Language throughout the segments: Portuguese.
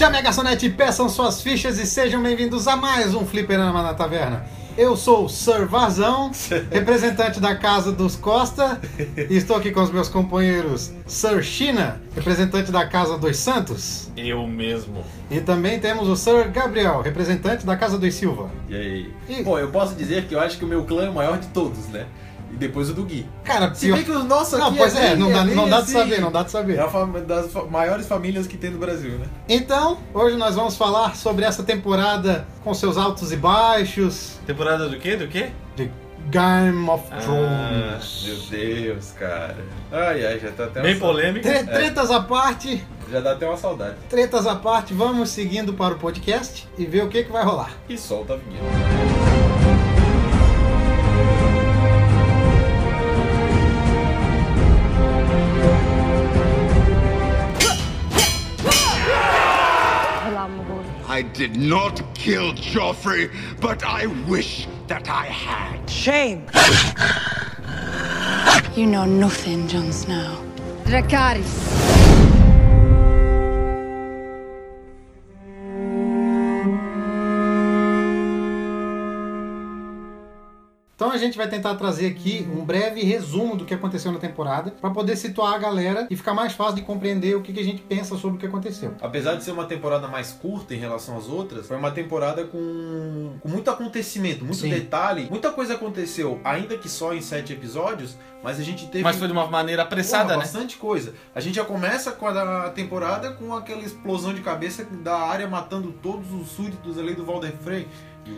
Chame a garçonete, peçam suas fichas e sejam bem-vindos a mais um Fliperama na Taverna. Eu sou o Sir Varzão, representante da Casa dos Costa, e estou aqui com os meus companheiros Sir China, representante da Casa dos Santos, Eu mesmo. e também temos o Sir Gabriel, representante da Casa dos Silva. E aí? E- Pô, eu posso dizer que eu acho que o meu clã é o maior de todos, né? E depois o do Gui. Cara, Se pior... bem que o nosso aqui Não, pois é, bem- não dá, bem não dá de assim, saber, não dá de saber. É a fam- das maiores famílias que tem no Brasil, né? Então, hoje nós vamos falar sobre essa temporada com seus altos e baixos Temporada do quê? Do quê? de Game of Ah, Thrones. Meu Deus, cara. Ai, ai, já tá até Bem uma polêmico. Tre- Tretas à parte, Já dá até uma saudade. tretas à parte, vamos seguindo para o podcast e ver o que, que vai rolar. E solta a vinheta. I did not kill Joffrey, but I wish that I had. Shame. You know nothing, Jon Snow. Dracarys. Então a gente vai tentar trazer aqui um breve resumo do que aconteceu na temporada para poder situar a galera e ficar mais fácil de compreender o que, que a gente pensa sobre o que aconteceu. Apesar de ser uma temporada mais curta em relação às outras, foi uma temporada com, com muito acontecimento, muito Sim. detalhe. Muita coisa aconteceu, ainda que só em sete episódios, mas a gente teve. Mas foi de uma maneira apressada, Porra, né? Bastante coisa. A gente já começa com a temporada com aquela explosão de cabeça da área matando todos os súditos ali do Valder Frey.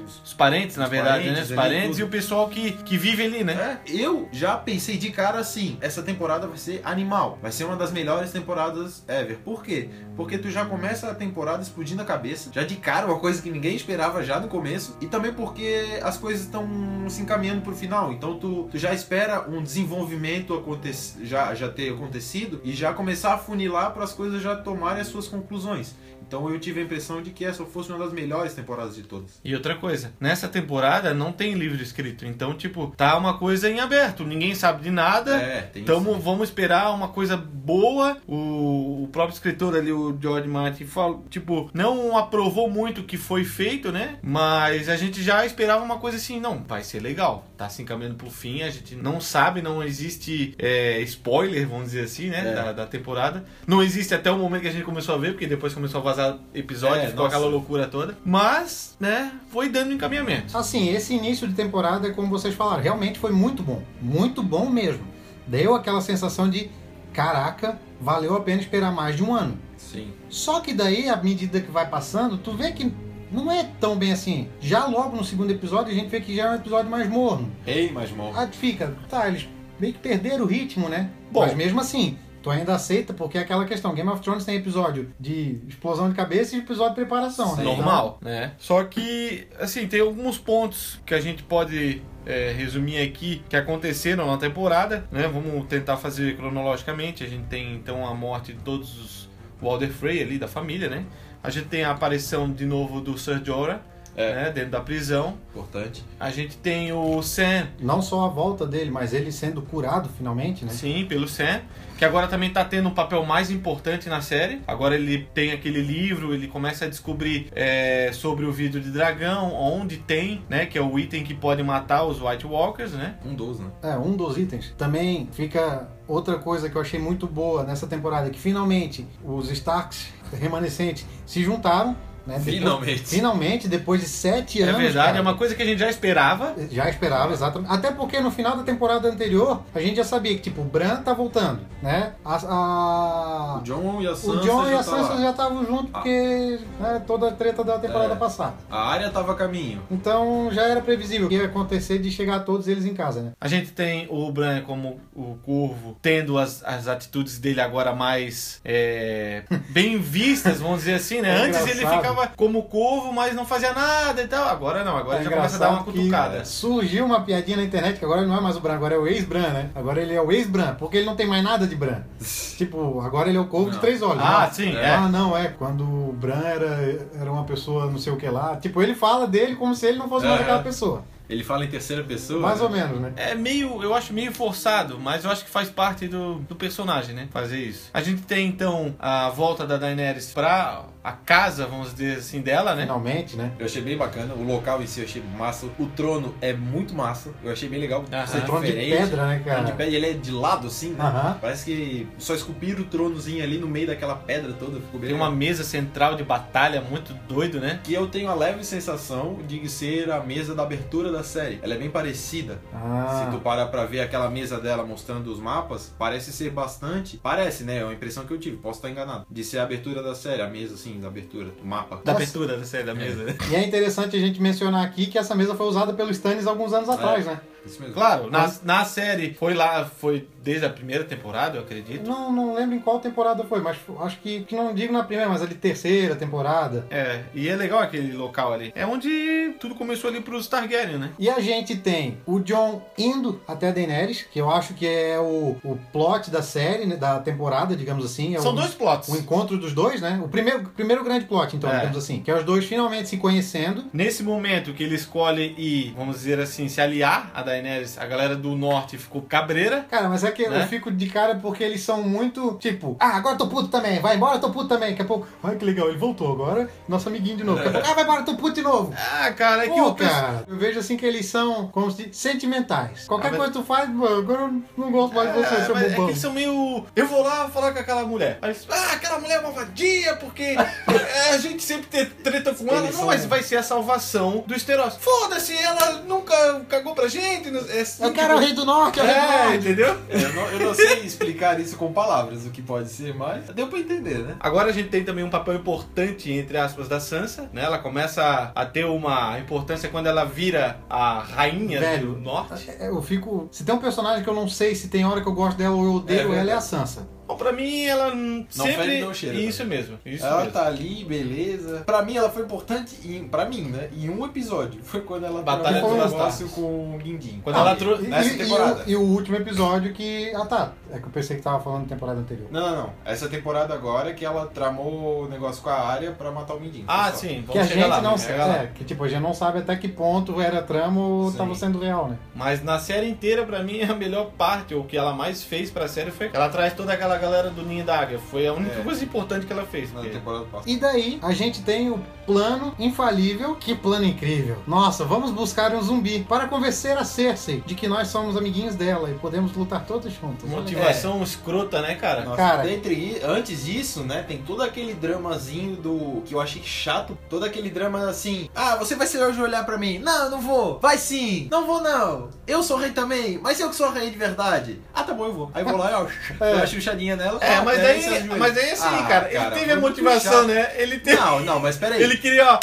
Os- Os parentes, na Os verdade, parentes né? Os parentes e o pessoal que, que vive ali, né? É, eu já pensei de cara assim, essa temporada vai ser animal, vai ser uma das melhores temporadas ever. Por quê? Porque tu já começa a temporada explodindo a cabeça, já de cara, uma coisa que ninguém esperava já no começo, e também porque as coisas estão se encaminhando pro final, então tu, tu já espera um desenvolvimento aconte já, já ter acontecido e já começar a funilar para as coisas já tomarem as suas conclusões. Então eu tive a impressão de que essa fosse uma das melhores temporadas de todas. E outra coisa, nessa temporada não tem livro escrito. Então, tipo, tá uma coisa em aberto. Ninguém sabe de nada. É, Então isso. vamos esperar uma coisa boa. O, o próprio escritor ali, o George Martin, falou, tipo, não aprovou muito o que foi feito, né? Mas a gente já esperava uma coisa assim, não, vai ser legal. Tá se encaminhando pro fim, a gente não sabe, não existe é, spoiler, vamos dizer assim, né? É. Da, da temporada. Não existe até o momento que a gente começou a ver, porque depois começou a vazar episódio, É, ficou nossa. aquela loucura toda. Mas, né, foi dando encaminhamento. Assim, esse início de temporada, como vocês falaram, realmente foi muito bom. Muito bom mesmo. Deu aquela sensação de, caraca, valeu a pena esperar mais de um ano. Sim. Só que daí, à medida que vai passando, tu vê que não é tão bem assim. Já logo no segundo episódio, a gente vê que já é um episódio mais morno. Ei, mal. Aí tu fica, tá, eles meio que perderam o ritmo, né? Bom. Mas mesmo assim, tu ainda aceita, porque é aquela questão. Game of Thrones tem episódio de explosão de cabeça e episódio de preparação, né? normal, né? Só que, assim, tem alguns pontos que a gente pode é, resumir aqui que aconteceram na temporada, né? Vamos tentar fazer cronologicamente. A gente tem então a morte de todos os Walder Frey ali da família, né? A gente tem a aparição de novo do Sir Jorah, É. né? Dentro da prisão. Importante. A gente tem o Sam, Não só a volta dele, mas ele sendo curado finalmente, né? sim, pelo Sam, que agora também tá tendo um papel mais importante na série. Agora ele tem aquele livro, ele começa a descobrir é, sobre o vidro de dragão, onde tem, né? Que é o item que pode matar os White Walkers, né? Um dos, né? É, um dos itens. Também fica outra coisa que eu achei muito boa nessa temporada, que finalmente os Starks remanescentes se juntaram. Né? Depois- Finalmente. finalmente, depois de sete É anos. verdade, cara. é uma coisa que a gente já esperava. Já esperava, exatamente. Até porque no final da temporada anterior, a gente já sabia que, tipo, o Bran tá voltando, né? A, a- O John e a Sansa o John e já a Sansa já estavam juntos porque né, toda a treta da temporada É. passada. A área tava a caminho. Então já era previsível que ia acontecer de chegar todos eles em casa, né? A gente tem o Bran como o Corvo, tendo as, as atitudes dele agora mais é, bem vistas, vamos dizer assim, né? É Antes ele engraçado. Ficava como Corvo, mas não fazia nada e tal. Agora não, agora É já começa a dar uma cutucada. Surgiu uma piadinha na internet que agora ele não é mais o Bran, agora é o ex-Bran, né? Agora ele é o ex-Bran, porque ele não tem mais nada de Bran. tipo, agora ele é o corvo de Não. três olhos. Ah, né? sim, É. é. Ah, não, é. Quando o Bran era, era uma pessoa não sei o que lá. Tipo, ele fala dele como se ele não fosse mais É. aquela pessoa. Ele fala em terceira pessoa. Mais né? ou menos, né? É meio, eu acho meio forçado, mas eu acho que faz parte do, do personagem, né? Fazer isso. A gente tem então a volta da Daenerys pra a casa, vamos dizer assim, dela, né? Finalmente, né? Eu achei bem bacana, o local em si eu achei massa. O trono é muito massa, eu achei bem legal. Aham. ser Trono de pedra, né, cara? De pedra, ele é de lado assim, né? Aham. Parece que só esculpiram o tronozinho ali no meio daquela pedra toda, ficou bem Tem uma legal. mesa central de batalha muito doido, né? Que eu tenho a leve sensação de ser a mesa da abertura da série. Ela é bem parecida. Ah. Se tu parar pra ver aquela mesa dela mostrando os mapas, parece ser bastante. Parece, né? É uma impressão que eu tive, posso estar enganado. De ser a abertura da série, a mesa assim, da abertura, o mapa. Da abertura da série da mesa? E é interessante a gente mencionar aqui que essa mesa foi usada pelo Stannis alguns anos atrás, né? Isso mesmo. Claro, na, na série foi lá, foi desde a primeira temporada, eu acredito. Não, não lembro em qual temporada foi, mas acho que, que não digo na primeira, mas ali terceira temporada. É, e é legal aquele local ali. É onde tudo começou ali pros Targaryen, né? E a gente tem o John indo até Daenerys, que eu acho que é o, o plot da série, né, da temporada, digamos assim. É São o, dois plots. O encontro dos dois, né? O primeiro, primeiro grande plot, então, É. digamos assim. Que é os dois finalmente se conhecendo. Nesse momento que ele escolhe ir, vamos dizer assim, se aliar a Daenerys, a galera do norte ficou cabreira. Cara, mas é que Né? eu fico de cara porque eles são muito, tipo, ah, agora tô puto também, vai embora, tô puto também. Daqui a pouco, ai que legal, ele voltou agora, nosso amiguinho de novo. Daqui a pouco, ah, vai embora, tô puto de novo. Ah, cara, é que Pô, o cara, eu vejo assim que eles são, como se diz, sentimentais. Qualquer Ah, mas- coisa que tu faz, mano, agora eu não gosto mais de você, É, seu mas é que bobão. eles são meio. Eu vou lá falar com aquela mulher. Aí eles, ah, aquela mulher é malvadia, porque a gente sempre tem treta com ela. Eles Não, são- mas vai ser a salvação do Esteros. Foda-se, ela nunca cagou pra gente. Não- É, assim Eu que- quero o rei do norte, é o rei do É, norte. entendeu? Eu não, eu não sei explicar isso com palavras, o que pode ser, mas deu pra entender, né? Agora a gente tem também um papel importante, entre aspas, da Sansa, né? Ela começa a ter uma importância quando ela vira a rainha Velho, do norte. É, Eu fico. Se tem um personagem que eu não sei se tem hora que eu gosto dela ou eu odeio É ela, é a. Sansa. Bom, pra mim ela Não sempre... fede, não cheira, Isso mesmo, isso ela mesmo. tá ali, beleza. Pra mim, ela foi importante, em, pra mim, né? Em um episódio. Foi quando ela Batalha dos o negócio com o Guindim. Quando ela trou- E, Nessa e- e temporada. o, e o último episódio que. Ah tá. É que eu pensei que tava falando da temporada anterior. Não, não, não. Essa temporada agora é que ela tramou o negócio com a área pra matar o Mindinho. Ah, sim, Que a vamos gente lá. não vamos sabe. É, que tipo, a gente não sabe até que ponto era trama ou Sim. tava sendo real, né? Mas na série inteira, pra mim, a melhor parte, ou o que ela mais fez pra série foi que ela traz toda aquela galera do Ninho da Águia. Foi a única É. coisa importante que ela fez. Na porque- temporada passada. E daí a gente tem o plano infalível. Que plano incrível! Nossa, vamos buscar um zumbi para convencer a Cersei de que nós somos amiguinhos dela e podemos lutar todos juntos. Motivação escrota, né, cara? Nossa, Cara- dentre antes disso, né, tem todo aquele dramazinho do que eu achei chato, todo aquele drama assim, ah, você vai se ajoelhar pra mim? Não, eu não vou. Vai sim. Não vou não. Eu sou rei também, mas eu que sou rei de verdade. Ah, tá bom, eu vou. Aí eu vou lá e ó, É. dou a nela. É, mas daí mas daí assim, Ah, cara, ele teve a motivação, chato. né? Ele teve. Não, não, mas peraí. Ele queria, ó.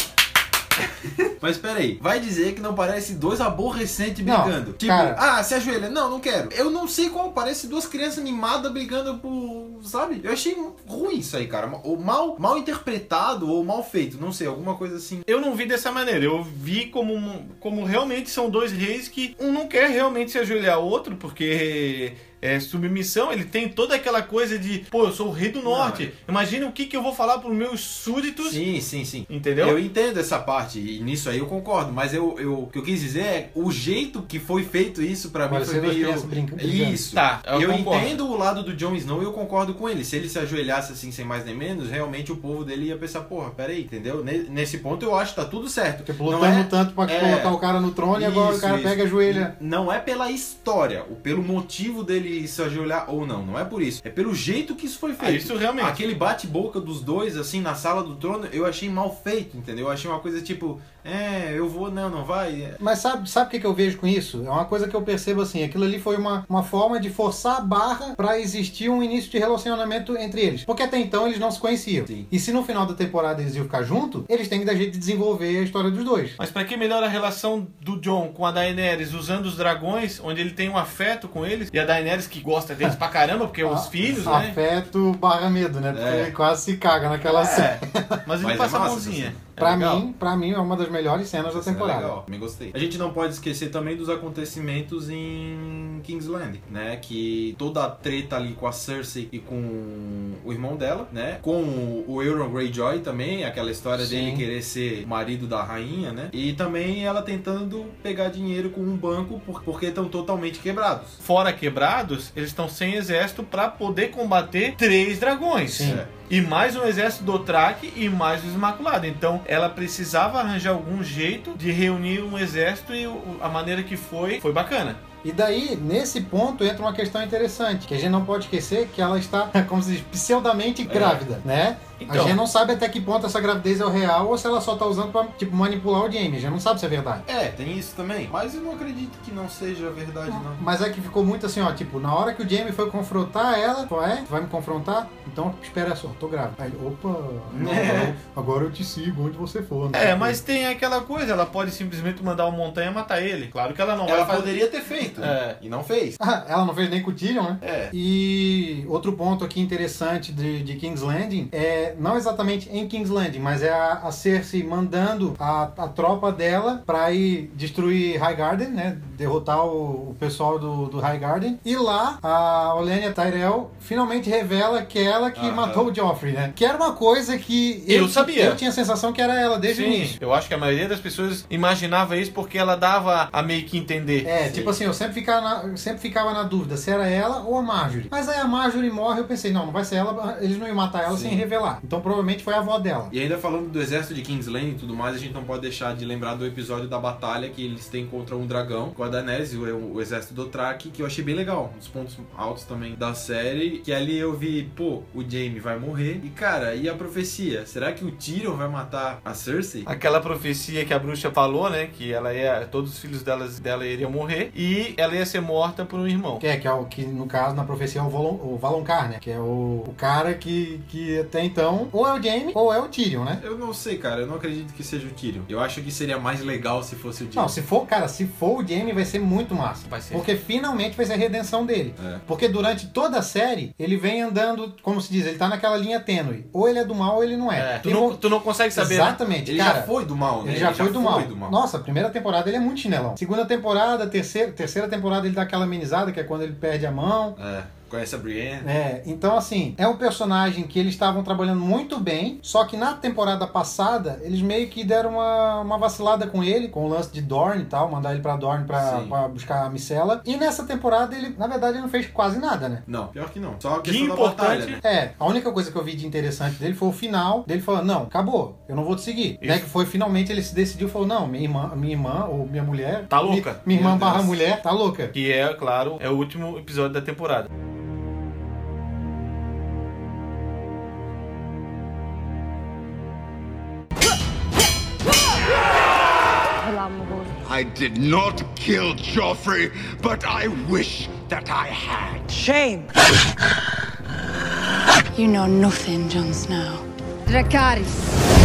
Mas peraí, vai dizer que não parece dois aborrecentes Não, brigando. tipo, cara. ah, se ajoelha. Não, não quero. Eu não sei qual parece duas crianças animadas brigando por. Sabe? Eu achei ruim isso aí, cara. Ou mal, mal interpretado ou mal feito. Não sei, alguma coisa assim. Eu não vi dessa maneira, eu vi como, um- como realmente são dois reis que um não quer realmente se ajoelhar ao outro, porque é submissão, ele tem toda aquela coisa de, pô, eu sou o rei do norte, imagina o que, que eu vou falar pros meus súditos, Sim, sim, sim. entendeu? Eu entendo essa parte, e nisso aí eu concordo, mas eu, eu, o que eu quis dizer é o jeito que foi feito isso pra mim foi meio. Isso. Tá, eu eu entendo o lado do Jon Snow e eu concordo com ele. Se ele se ajoelhasse assim, sem mais nem menos, realmente o povo dele ia pensar, porra, peraí, entendeu? Ne- Nesse ponto eu acho que tá tudo certo. Não lutando é- tanto pra é. colocar o cara no trono e agora o Isso, cara isso. pega a joelha. Não é pela história, ou pelo motivo dele se ajoelhar ou não, não é por isso. É pelo jeito que isso foi feito. Ah, isso realmente. Aquele bate-boca dos dois, assim, na sala do trono, eu achei mal feito, entendeu? Eu achei uma coisa tipo, é, eu vou, não, não vai. é. Mas sabe, sabe o que, que eu vejo com isso? É uma coisa que eu percebo assim, aquilo ali foi uma, uma forma de forçar a barra pra existir um início de relacionamento entre eles. Porque até então eles não se conheciam. Sim. E se no final da temporada eles iam ficar junto, eles têm que dar jeito de desenvolver a história dos dois. Mas pra que melhora a relação do John com a Daenerys usando os dragões, onde ele tem um afeto com eles, e a Daenerys que gosta deles pra caramba, porque é os filhos, né? Afeto barra medo, né? Porque É. ele quase se caga naquela cena. Mas ele Mas é passa a massa mãozinha. Essa Pra legal. mim, pra mim, é uma das melhores cenas da Essa é temporada. legal, também gostei. A gente não pode esquecer também dos acontecimentos em Kingsland, né? Que toda a treta ali com a Cersei e com o irmão dela, né? Com o Euron Greyjoy também, aquela história Sim. dele querer ser marido da rainha, né? E também ela tentando pegar dinheiro com um banco por- porque estão totalmente quebrados. Fora quebrados, eles estão sem exército pra poder combater três dragões. Sim. É. E mais um exército do Track e mais o Imaculado. Então ela precisava arranjar algum jeito de reunir um exército e a maneira que foi, foi bacana. E daí, nesse ponto, entra uma questão interessante, que a gente não pode esquecer que ela está, como se diz, pseudamente grávida, né? A Então. gente não sabe até que ponto essa gravidez é o real ou se ela só tá usando pra, tipo, manipular o Jamie. A gente não sabe se é verdade. É, tem isso também. Mas eu não acredito que não seja verdade, não. Mas é que ficou muito assim, ó, tipo, na hora que o Jamie foi confrontar ela, falou, é, tu vai me confrontar? Então espera só, tô grávida. Aí, opa, não, É. agora, eu te sigo onde você for. não sei É, mas tem aquela coisa, ela pode simplesmente mandar uma montanha matar ele. Claro que ela não Ela vai fazer. poderia ter feito. É. E não fez. Ah, ela não fez nem com o Tyrion, né? É. E outro ponto aqui interessante de, de King's Landing é não exatamente em King's Landing, mas é a, a Cersei mandando a, a tropa dela pra ir destruir Highgarden, né? Derrotar o, o pessoal do, do Highgarden. E lá a Olenna Tyrell finalmente revela que é ela que Aham. matou o Joffrey, né? Que era uma coisa que Eu sabia. Eu tinha a sensação que era ela desde o Sim, início. eu acho que a maioria das pessoas imaginava isso porque ela dava a meio que entender. É, tipo assim, eu sempre ficava, na, eu sempre ficava na dúvida se era ela ou a Marjorie. Mas aí a Marjorie morre, eu pensei, não, não vai ser ela, eles não iam matar ela sem revelar. Então provavelmente foi a avó dela. E ainda falando do exército de Kingsland e tudo mais, a gente não pode deixar de lembrar do episódio da batalha que eles têm contra um dragão com a Daenerys, o, o exército do Track, que eu achei bem legal. Um dos pontos altos também da série, que ali eu vi, pô, o Jaime vai morrer. E cara, e a profecia? Será que o Tyrion vai matar a Cersei? Aquela profecia que a bruxa falou, né? Que ela ia. Todos os filhos delas, dela iriam morrer. E ela ia ser morta por um irmão. Que é, que é o que, no caso, na profecia é o, Volon, o Valonqar, né? Que é o, o cara que, que até então, ou é o Jaime, ou é o Tyrion, né? Eu não sei, cara. Eu não acredito que seja o Tyrion. Eu acho que seria mais legal se fosse o Tyrion. Não, se for, cara, se for o Jaime, vai ser muito massa. Vai ser. Porque finalmente vai ser a redenção dele. É. Porque durante toda a série, ele vem andando, como se diz, ele tá naquela linha tênue. Ou ele é do mal ou ele não é. É, tu, não, tu não consegue saber. né? Exatamente, Ele cara. já foi do mal, né? Ele já, foi, do, mal. Nossa, a primeira temporada ele é muito chinelão. Segunda temporada, terceira, terceira temporada ele dá aquela amenizada, que é quando ele perde a mão. É. Conhece a Brienne? É, então assim, é um personagem que eles estavam trabalhando muito bem, só que na temporada passada, eles meio que deram uma, uma vacilada com ele, com o lance de Dorne e tal, mandar ele pra Dorne pra, Sim. pra buscar a micela. E nessa temporada ele, na verdade, ele não fez quase nada, né? Não, pior que não. Só a Que questão da importante. batalha, né? É, a única coisa que eu vi de interessante dele foi o final dele falando, não, acabou, eu não vou te seguir. Isso. Né, que foi finalmente ele se decidiu e falou, não, minha irmã, minha irmã ou minha mulher... Tá mi- louca. Minha irmã Meu barra Deus. mulher, tá louca. Que é, claro, é o último episódio da temporada. I did not kill Joffrey, but I wish that I had. Shame. You know nothing, Jon Snow. Dracarys.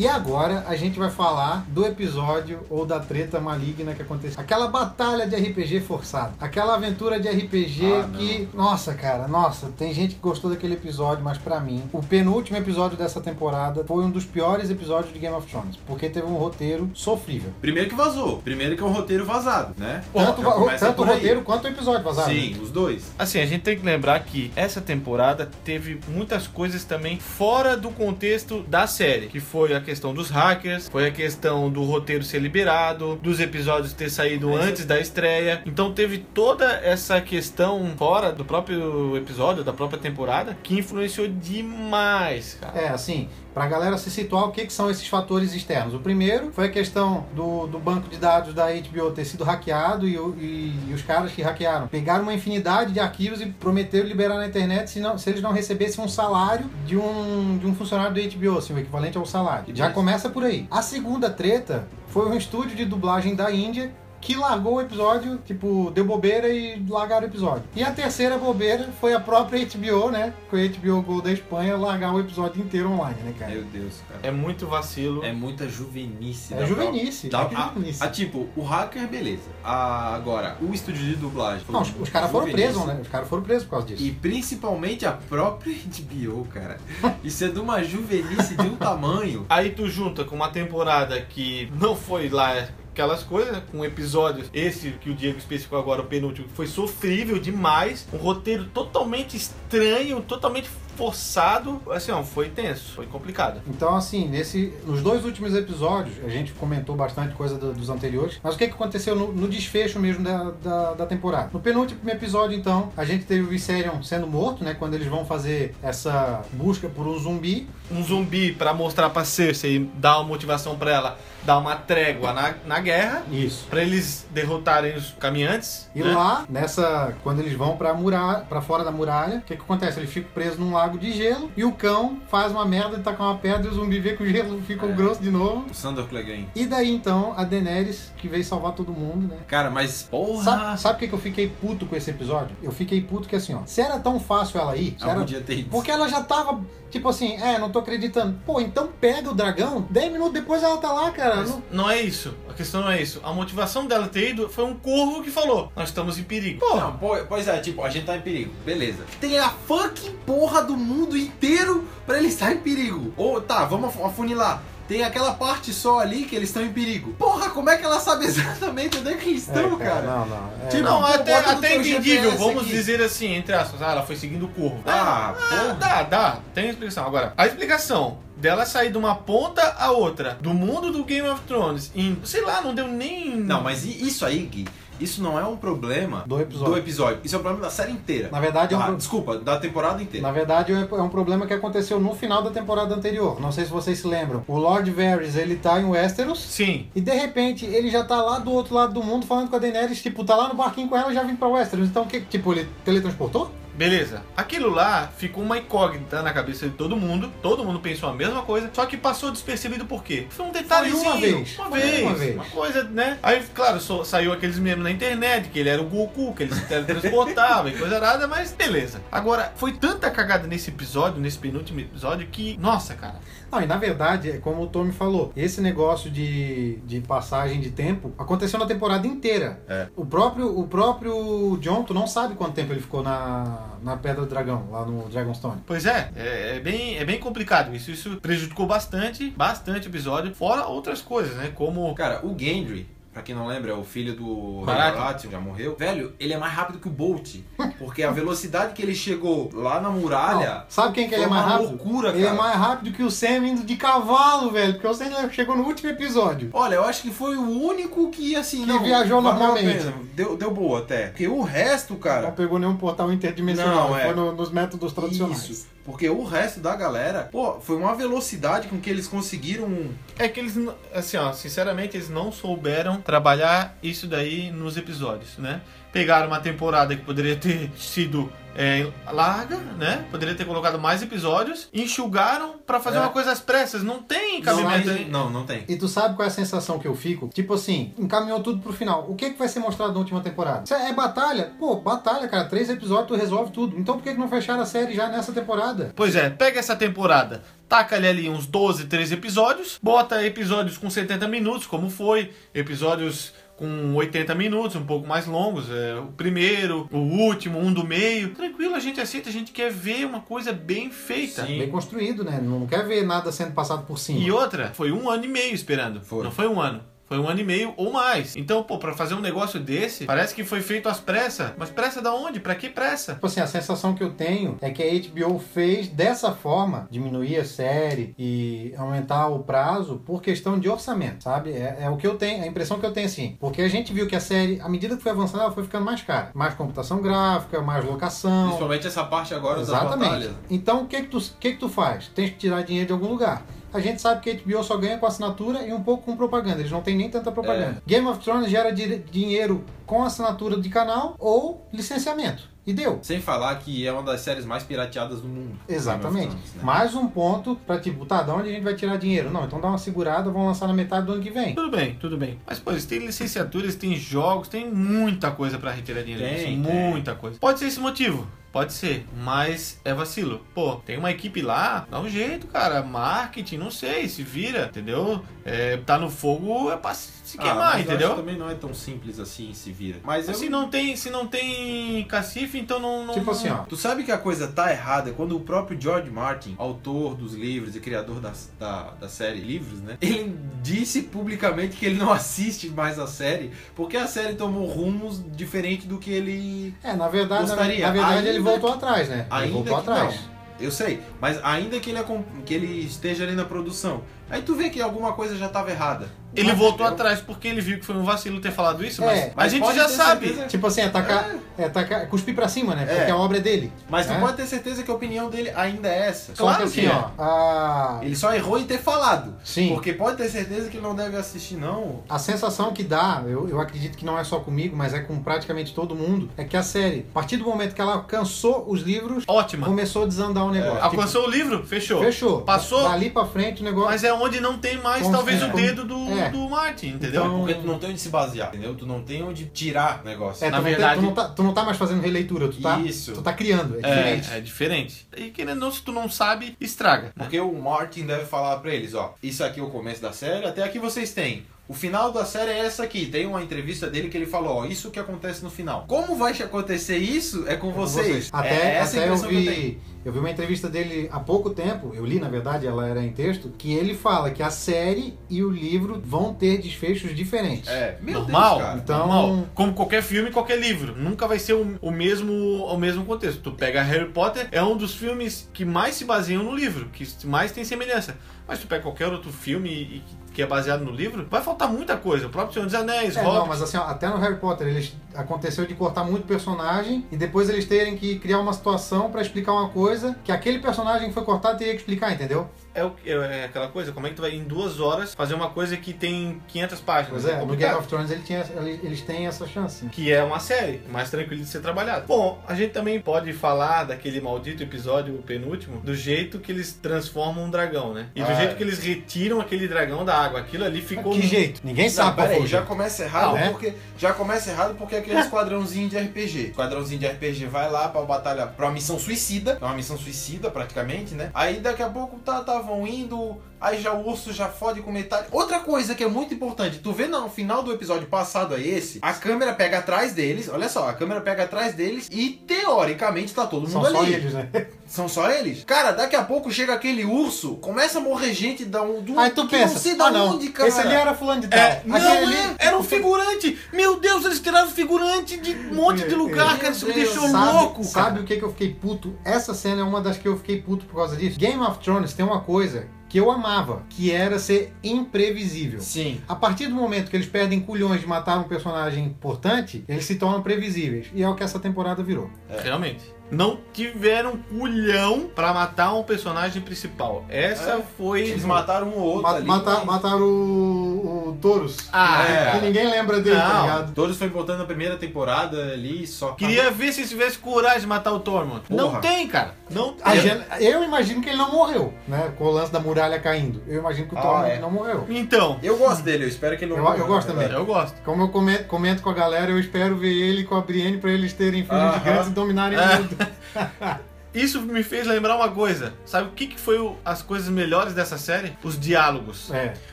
E agora a gente vai falar do episódio ou da treta maligna que aconteceu. Aquela batalha de RPG forçada. Aquela aventura de RPG Ah, não. que. Nossa, cara, nossa, tem gente que gostou daquele episódio, mas pra mim, o penúltimo episódio dessa temporada foi um dos piores episódios de Game of Thrones. Porque teve um roteiro sofrível. Primeiro que vazou. Primeiro que é um roteiro vazado, né? Tanto, tanto o roteiro quanto o episódio vazado. Sim, os dois. Assim, a gente tem que lembrar que essa temporada teve muitas coisas também fora do contexto da série, que foi a questão dos hackers, foi a questão do roteiro ser liberado, dos episódios ter saído Mas antes da estreia. Então teve toda essa questão fora do próprio episódio, da própria temporada, que influenciou demais, cara. É, assim, pra galera se situar, o que, que são esses fatores externos? O primeiro foi a questão do, do banco de dados da HBO ter sido hackeado e, e- e os caras que hackearam pegaram uma infinidade de arquivos e prometeram liberar na internet se, não, se eles não recebessem um salário de um, de um funcionário do HBO, assim, o equivalente ao salário. Já começa por aí. A segunda treta foi um estúdio de dublagem da Índia que largou o episódio, tipo, deu bobeira e largaram o episódio. E a terceira bobeira foi a própria HBO, né? Foi a HBO Go da Espanha largar o episódio inteiro online, né, cara? Meu Deus, cara. É muito vacilo. É muita juvenice. É juvenice, é Da, juvenice. a, a, tipo, o hacker, beleza. A- agora, o estúdio de dublagem. Não, os, os caras foram presos, né? Os caras foram presos por causa disso. E principalmente a própria HBO, cara. Isso é de uma juvenice de um tamanho. Aí tu junta com uma temporada que não foi lá aquelas coisas, né? com episódios, esse que o Diego especificou agora, o penúltimo, foi sofrível demais, um roteiro totalmente estranho, totalmente forçado, assim, ó, foi tenso, foi complicado. Então, assim, nesse, nos dois últimos episódios, a gente comentou bastante coisa do- dos anteriores, mas o que, que aconteceu no, no desfecho mesmo da, da, da temporada? No penúltimo episódio, então, a gente teve o Viserion sendo morto, né? Quando eles vão fazer essa busca por um zumbi. Um zumbi pra mostrar pra Cersei, dar uma motivação pra ela, dar uma trégua na, na guerra, Isso. pra eles derrotarem os caminhantes. E né? lá, nessa. Quando eles vão pra muralha, para fora da muralha, o que, que acontece? Eles ficam presos num lago de gelo e o cão faz uma merda de tacar uma pedra e o zumbi vê que o gelo fica É. grosso de novo. O Sandor Clegane. E daí então a Daenerys, que veio salvar todo mundo, né? Cara, mas porra. Sabe, sabe por que que eu fiquei puto com esse episódio? Eu fiquei puto que assim, ó. Se era tão fácil ela ir, se Ela era- podia ter ido. porque ela já tava, tipo assim, é, não tô acreditando. Pô, então pega o dragão, 10 minutos depois ela tá lá, cara. Mas Não- não é isso. A questão não é isso. A motivação dela ter ido foi um corvo que falou: Nós estamos em perigo. Pô, Não, pois é, tipo, a gente tá em perigo. Beleza. Tem a fucking porra do mundo inteiro pra ele estar em perigo. Ou tá, vamos af- afunilar. Tem aquela parte só ali que eles estão em perigo. Porra, como é que ela sabe exatamente onde é que eles estão, É, cara? Não, não. É, Tipo, não, até, até entendível. Vamos aqui. dizer assim, entre aspas. Ah, ela foi seguindo o corvo. Ah, Ah, porra. dá, dá. Tem explicação. Agora, a explicação dela sair de uma ponta a outra do mundo do Game of Thrones em, sei lá, não deu nem. Não, mas isso aí, Gui, isso não é um problema Do episódio. do episódio. Isso é um problema da série inteira. Na verdade, é um Ah, Desculpa, da temporada inteira. Na verdade, é é um problema que aconteceu no final da temporada anterior. Não sei se vocês se lembram. O Lord Varys, ele tá em Westeros. Sim. E de repente ele já tá lá do outro lado do mundo falando com a Daenerys, tipo, tá lá no barquinho com ela e já vim pra Westeros. Então, que, tipo, ele teletransportou? Beleza. Aquilo lá ficou uma incógnita na cabeça de todo mundo. Todo mundo pensou a mesma coisa. Só que passou despercebido por quê? Foi um detalhezinho. uma vez. Uma Foi vez. uma vez. Uma coisa, né? Aí, claro, só- saiu aqueles memes na internet que ele era o Goku, que ele se teletransportava e coisa nada, mas beleza. Agora, foi tanta cagada nesse episódio, nesse penúltimo episódio, que. Nossa, cara. Não, e na verdade, é como o Tommy falou, esse negócio de, de passagem de tempo aconteceu na temporada inteira. É. O próprio, o próprio John, tu não sabe quanto tempo ele ficou na, na Pedra do Dragão, lá no Dragonstone. Pois é, é, é bem, é bem complicado isso. Isso prejudicou bastante, bastante o episódio. Fora outras coisas, né? Como. Cara, o Gendry, pra quem não lembra, é o filho do Baratheon. Já morreu. Velho, ele é mais rápido que o Bolt. Porque a velocidade que ele chegou lá na muralha. Não, sabe quem que ele é mais rápido? loucura, ele é cara. mais rápido que o Sam indo de cavalo, velho. Porque o Sam chegou no último episódio. Olha, eu acho que foi o único que, assim, Que não, viajou normalmente. Deu, deu boa até. Porque o resto, Não cara. pegou nenhum portal interdimensional, Não, é. foi no- nos métodos tradicionais. Isso. Porque o resto da galera, pô, foi uma velocidade com que eles conseguiram. É que eles, assim, ó, sinceramente, eles não souberam trabalhar isso daí nos episódios, né? Pegaram uma temporada que poderia ter sido é, larga, né? Poderia ter colocado mais episódios, enxugaram pra fazer É. uma coisa às pressas. Não tem Não, mas- aí. não, não tem. E tu sabe qual é a sensação que eu fico? Tipo assim, encaminhou tudo pro final. O que, que vai ser mostrado na última temporada? Se é batalha? Pô, batalha, cara. Três episódios, tu resolve tudo. Então por que, que não fecharam a série já nessa temporada? Pois é, pega essa temporada, taca-lhe ali uns 12, 13 episódios, bota episódios com 70 minutos, como foi, episódios com 80 minutos, um pouco mais longos, é, o primeiro, o último, um do meio. Tranquilo, a gente aceita, a gente quer ver uma coisa bem feita. Sim. Bem construído, né? Não quer ver nada sendo passado por cima. E outra, foi um ano e meio esperando. Foi. Não foi um ano. Foi um ano e meio ou mais. Então, pô, pra fazer um negócio desse, parece que foi feito às pressas. Mas pressa da onde? Pra que pressa? Tipo assim, a sensação que eu tenho é que a HBO fez dessa forma, diminuir a série e aumentar o prazo por questão de orçamento, sabe? É, é o que eu tenho, a impressão que eu tenho assim. Porque a gente viu que a série, à medida que foi avançando, ela foi ficando mais cara. Mais computação gráfica, mais locação. Principalmente essa parte agora das Exatamente. batalhas. Então o que que, tu, que que tu faz? Tens que tirar dinheiro de algum lugar. A gente sabe que a HBO só ganha com assinatura e um pouco com propaganda. Eles não têm nem tanta propaganda. Game of Thrones gera di- dinheiro com assinatura de canal ou licenciamento. E deu. Sem falar que é uma das séries mais pirateadas do mundo. Exatamente. Thrones, né? Mais um ponto pra tipo, tá, de onde a gente vai tirar dinheiro? Não, então dá uma segurada, vamos lançar na metade do ano que vem. Tudo bem, tudo bem. Mas, pô, eles têm licenciaturas, tem jogos, tem muita coisa pra retirar dinheiro Tem, disso. tem. Muita coisa. Pode ser esse motivo. Pode ser, mas é vacilo. Pô, tem uma equipe lá, dá um jeito, cara. Marketing, não sei, se vira, entendeu? É, tá no fogo é pra se Ah, queimar, mas eu acho entendeu? que também não é tão simples assim, se vira. Mas eu... Se não tem, se não tem cacife, então não. não Tipo assim, ó. Tu sabe que a coisa tá errada quando o próprio George Martin, autor dos livros e criador da, da, da série Livros, né? Ele disse publicamente que ele não assiste mais a série porque a série tomou rumos diferentes do que ele. É, na verdade, na, Gostaria. na verdade Ainda ele voltou atrás, né? Ele Ainda voltou que atrás. não. Eu sei, mas ainda que ele, que ele esteja ali na produção, aí tu vê que alguma coisa já tava errada. Ele Mas, voltou entendeu? atrás porque ele viu que foi um vacilo ter falado isso, É, mas, a mas gente já sabe. certeza- Tipo assim, atacar, é. atacar, cuspir pra cima, né? Porque É. a obra é dele. Mas tu né? pode ter certeza que a opinião dele ainda é essa. Só Claro que assim, que é. ó, a, Ele só errou em ter falado. Sim. Porque pode ter certeza que ele não deve assistir, não. a sensação que dá, eu, eu acredito que não é só comigo, mas é com praticamente todo mundo, é que a série, a partir do momento que ela alcançou os livros, Ótima. começou a desandar o negócio. Alcançou o livro? Fechou. Tipo, fechou. Passou? Dali pra frente o negócio. Mas é onde não tem mais, talvez, se- o dedo do, É. do Martin, entendeu? Então- Porque tu não tem onde se basear, entendeu? Tu não tem onde tirar negócio. É, na tu, não verdade- tem- tu, não tá, tu não tá mais fazendo releitura, tu tá, Isso. tu tá criando, é diferente. É, é diferente. E querendo ou não, se tu não sabe, estraga. Porque o Martin deve falar pra eles, ó, isso aqui é o começo da série, até aqui vocês têm. O final da série é essa aqui. Tem uma entrevista dele que ele falou, ó, isso que acontece no final. Como vai acontecer isso é com Com vocês. Até, é essa a até eu impressão que eu tenho. vi, eu vi uma entrevista dele há pouco tempo, eu li na verdade, ela era em texto, que ele fala que a série e o livro vão ter desfechos diferentes. É, meu normal, Deus, cara. Então- normal. Como qualquer filme, qualquer livro. Nunca vai ser o, o mesmo o mesmo contexto. Tu pega Harry Potter, é um dos filmes que mais se baseiam no livro, que mais tem semelhança. Mas tu pega qualquer outro filme e, e que é baseado no livro, vai faltar muita coisa. O próprio Senhor dos Anéis, É, Hobbit. não, mas assim, ó, até no Harry Potter eles aconteceu de cortar muito personagem e depois eles terem que criar uma situação pra explicar uma coisa que aquele personagem que foi cortado teria que explicar, entendeu? É, o- é aquela coisa, como é que tu vai em duas horas fazer uma coisa que tem 500 páginas? Pois é, no complicado. Game of Thrones ele tinha, ele- eles têm essa chance. que é uma série mais tranquila de ser trabalhada. Bom, a gente também pode falar daquele maldito episódio, o penúltimo, do jeito que eles transformam um dragão, né? E do Ah, jeito é. que eles retiram aquele dragão da água. Aquilo ali ficou. Que jeito? Ninguém Não, sabe já começa errado Ah, é? porque já começa errado porque é aquele esquadrãozinho de RPG. O esquadrãozinho de RPG vai lá pra batalha, pra uma missão suicida, é uma missão suicida praticamente, né? Aí daqui a pouco tá tá, indo, aí já o urso já fode com metade. Outra coisa que é muito importante, tu vê no final do episódio passado a esse, a câmera pega atrás deles, olha só, a câmera pega atrás deles e teoricamente tá todo mundo São ali. só eles, né? São só eles? Cara, daqui a pouco chega aquele urso, começa a morrer gente da um, do Aí tu que pensa, não sei da ah não, onde, cara. esse ali era fulano de tal. É, não, ali- é, era um figurante! Meu Deus, eles tiraram figurante de um monte de lugar, cara. Isso me deixou sabe, louco, sabe cara. o que, que eu fiquei puto? Essa cena é uma das que eu fiquei puto por causa disso. Game of Thrones tem uma coisa que eu amava, que era ser imprevisível. Sim. A partir do momento que eles perdem culhões de matar um personagem importante, eles se tornam previsíveis. E é o que essa temporada virou. Realmente. Não tiveram culhão pra matar um personagem principal. Essa É. foi. Eles mataram um ou outro Ma- ali. mata- mas- Mataram o, o Taurus. Ah, É. Que ninguém lembra dele, tá Não. ligado? Todos foi botando na primeira temporada ali, só... Queria ver se eles tivessem coragem de matar o Tormund. Não Porra. tem, cara. Não tem. gen- eu imagino que ele não morreu, né? Com o lance da muralha caindo. Eu imagino que o Ah, Tormund é. não morreu. Então, Eu gosto dele, eu espero que ele não Eu- morra, eu gosto na também. eu gosto. Como eu comento, comento com a galera, eu espero ver ele com a Brienne pra eles terem filhos Aham. gigantes e dominarem É. o mundo. Isso me fez lembrar uma coisa. Sabe o que, que foi o- as coisas melhores dessa série? Os diálogos. É.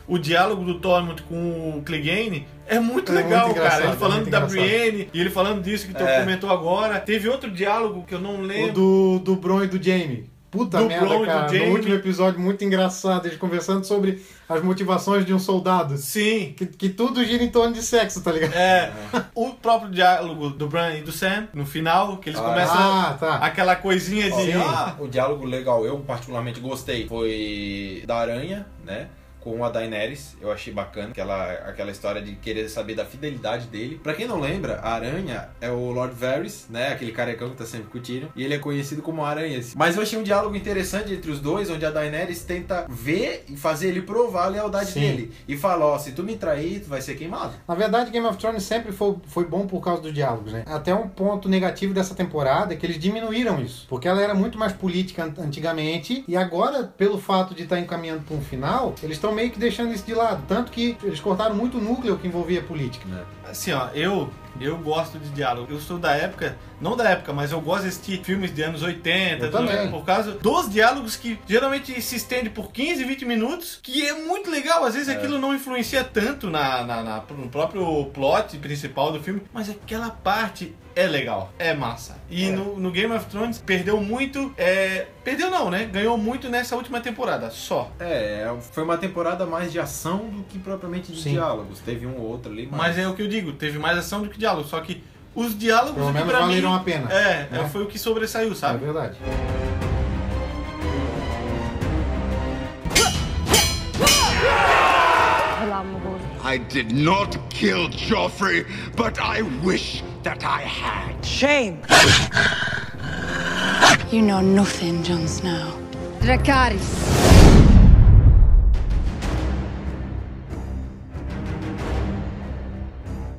O diálogo do Tormund com o Clegane é muito É legal, muito cara. Ele é falando muito da engraçado. Brienne e ele falando disso que tu É. comentou agora. Teve outro diálogo que eu não O lembro. do, do Bron e do Jamie. Puta Do merda, do cara. No último episódio, muito engraçado. Eles conversando sobre as motivações de um soldado. Sim. Que, que tudo gira em torno de sexo, tá ligado? É, o próprio diálogo do Bran e do Sam, no final, que eles Ah, começam Ah, tá. aquela coisinha de. Ó, ah, o diálogo legal, eu particularmente gostei, foi da Aranha, né? Com a Daenerys, eu achei bacana, aquela, aquela história de querer saber da fidelidade dele. Pra quem não lembra, a Aranha é o Lord Varys, né? Aquele carecão que tá sempre com o Tyrion, e ele é conhecido como Aranha. Mas eu achei um diálogo interessante entre os dois, onde a Daenerys tenta ver e fazer ele provar a lealdade Sim. dele. E fala, ó, se tu me trair, tu vai ser queimado. Na verdade, Game of Thrones sempre foi, foi bom por causa dos diálogos, né? Até um ponto negativo dessa temporada é que eles diminuíram isso. Porque ela era muito mais política an- antigamente, e agora, pelo fato de estar encaminhando para um final, eles estão meio que deixando isso de lado. Tanto que eles cortaram muito o núcleo que envolvia política. Assim, ó, eu eu gosto de diálogo. Eu sou da época, não da época, mas eu gosto de assistir filmes de anos 80, Eu tudo, também. por causa dos diálogos que geralmente se estende por 15, 20 minutos, que é muito legal. Às vezes aquilo não influencia tanto na, na- na- no próprio plot principal do filme, mas aquela parte é legal, é massa. E no, no Game of Thrones perdeu muito, é, perdeu não, né? Ganhou muito nessa última temporada, só. É, foi uma temporada mais de ação do que propriamente de Sim. diálogos. Teve um ou outro ali, mas... Mas é o que eu digo, teve mais ação do que diálogo, só que os diálogos Pelo é menos pra valeram mim, a pena, É, né? foi o que sobressaiu, É sabe? verdade. I did not kill Joffrey, but I wish that I had. Shame. You know nothing, Jon Snow. Dracarys.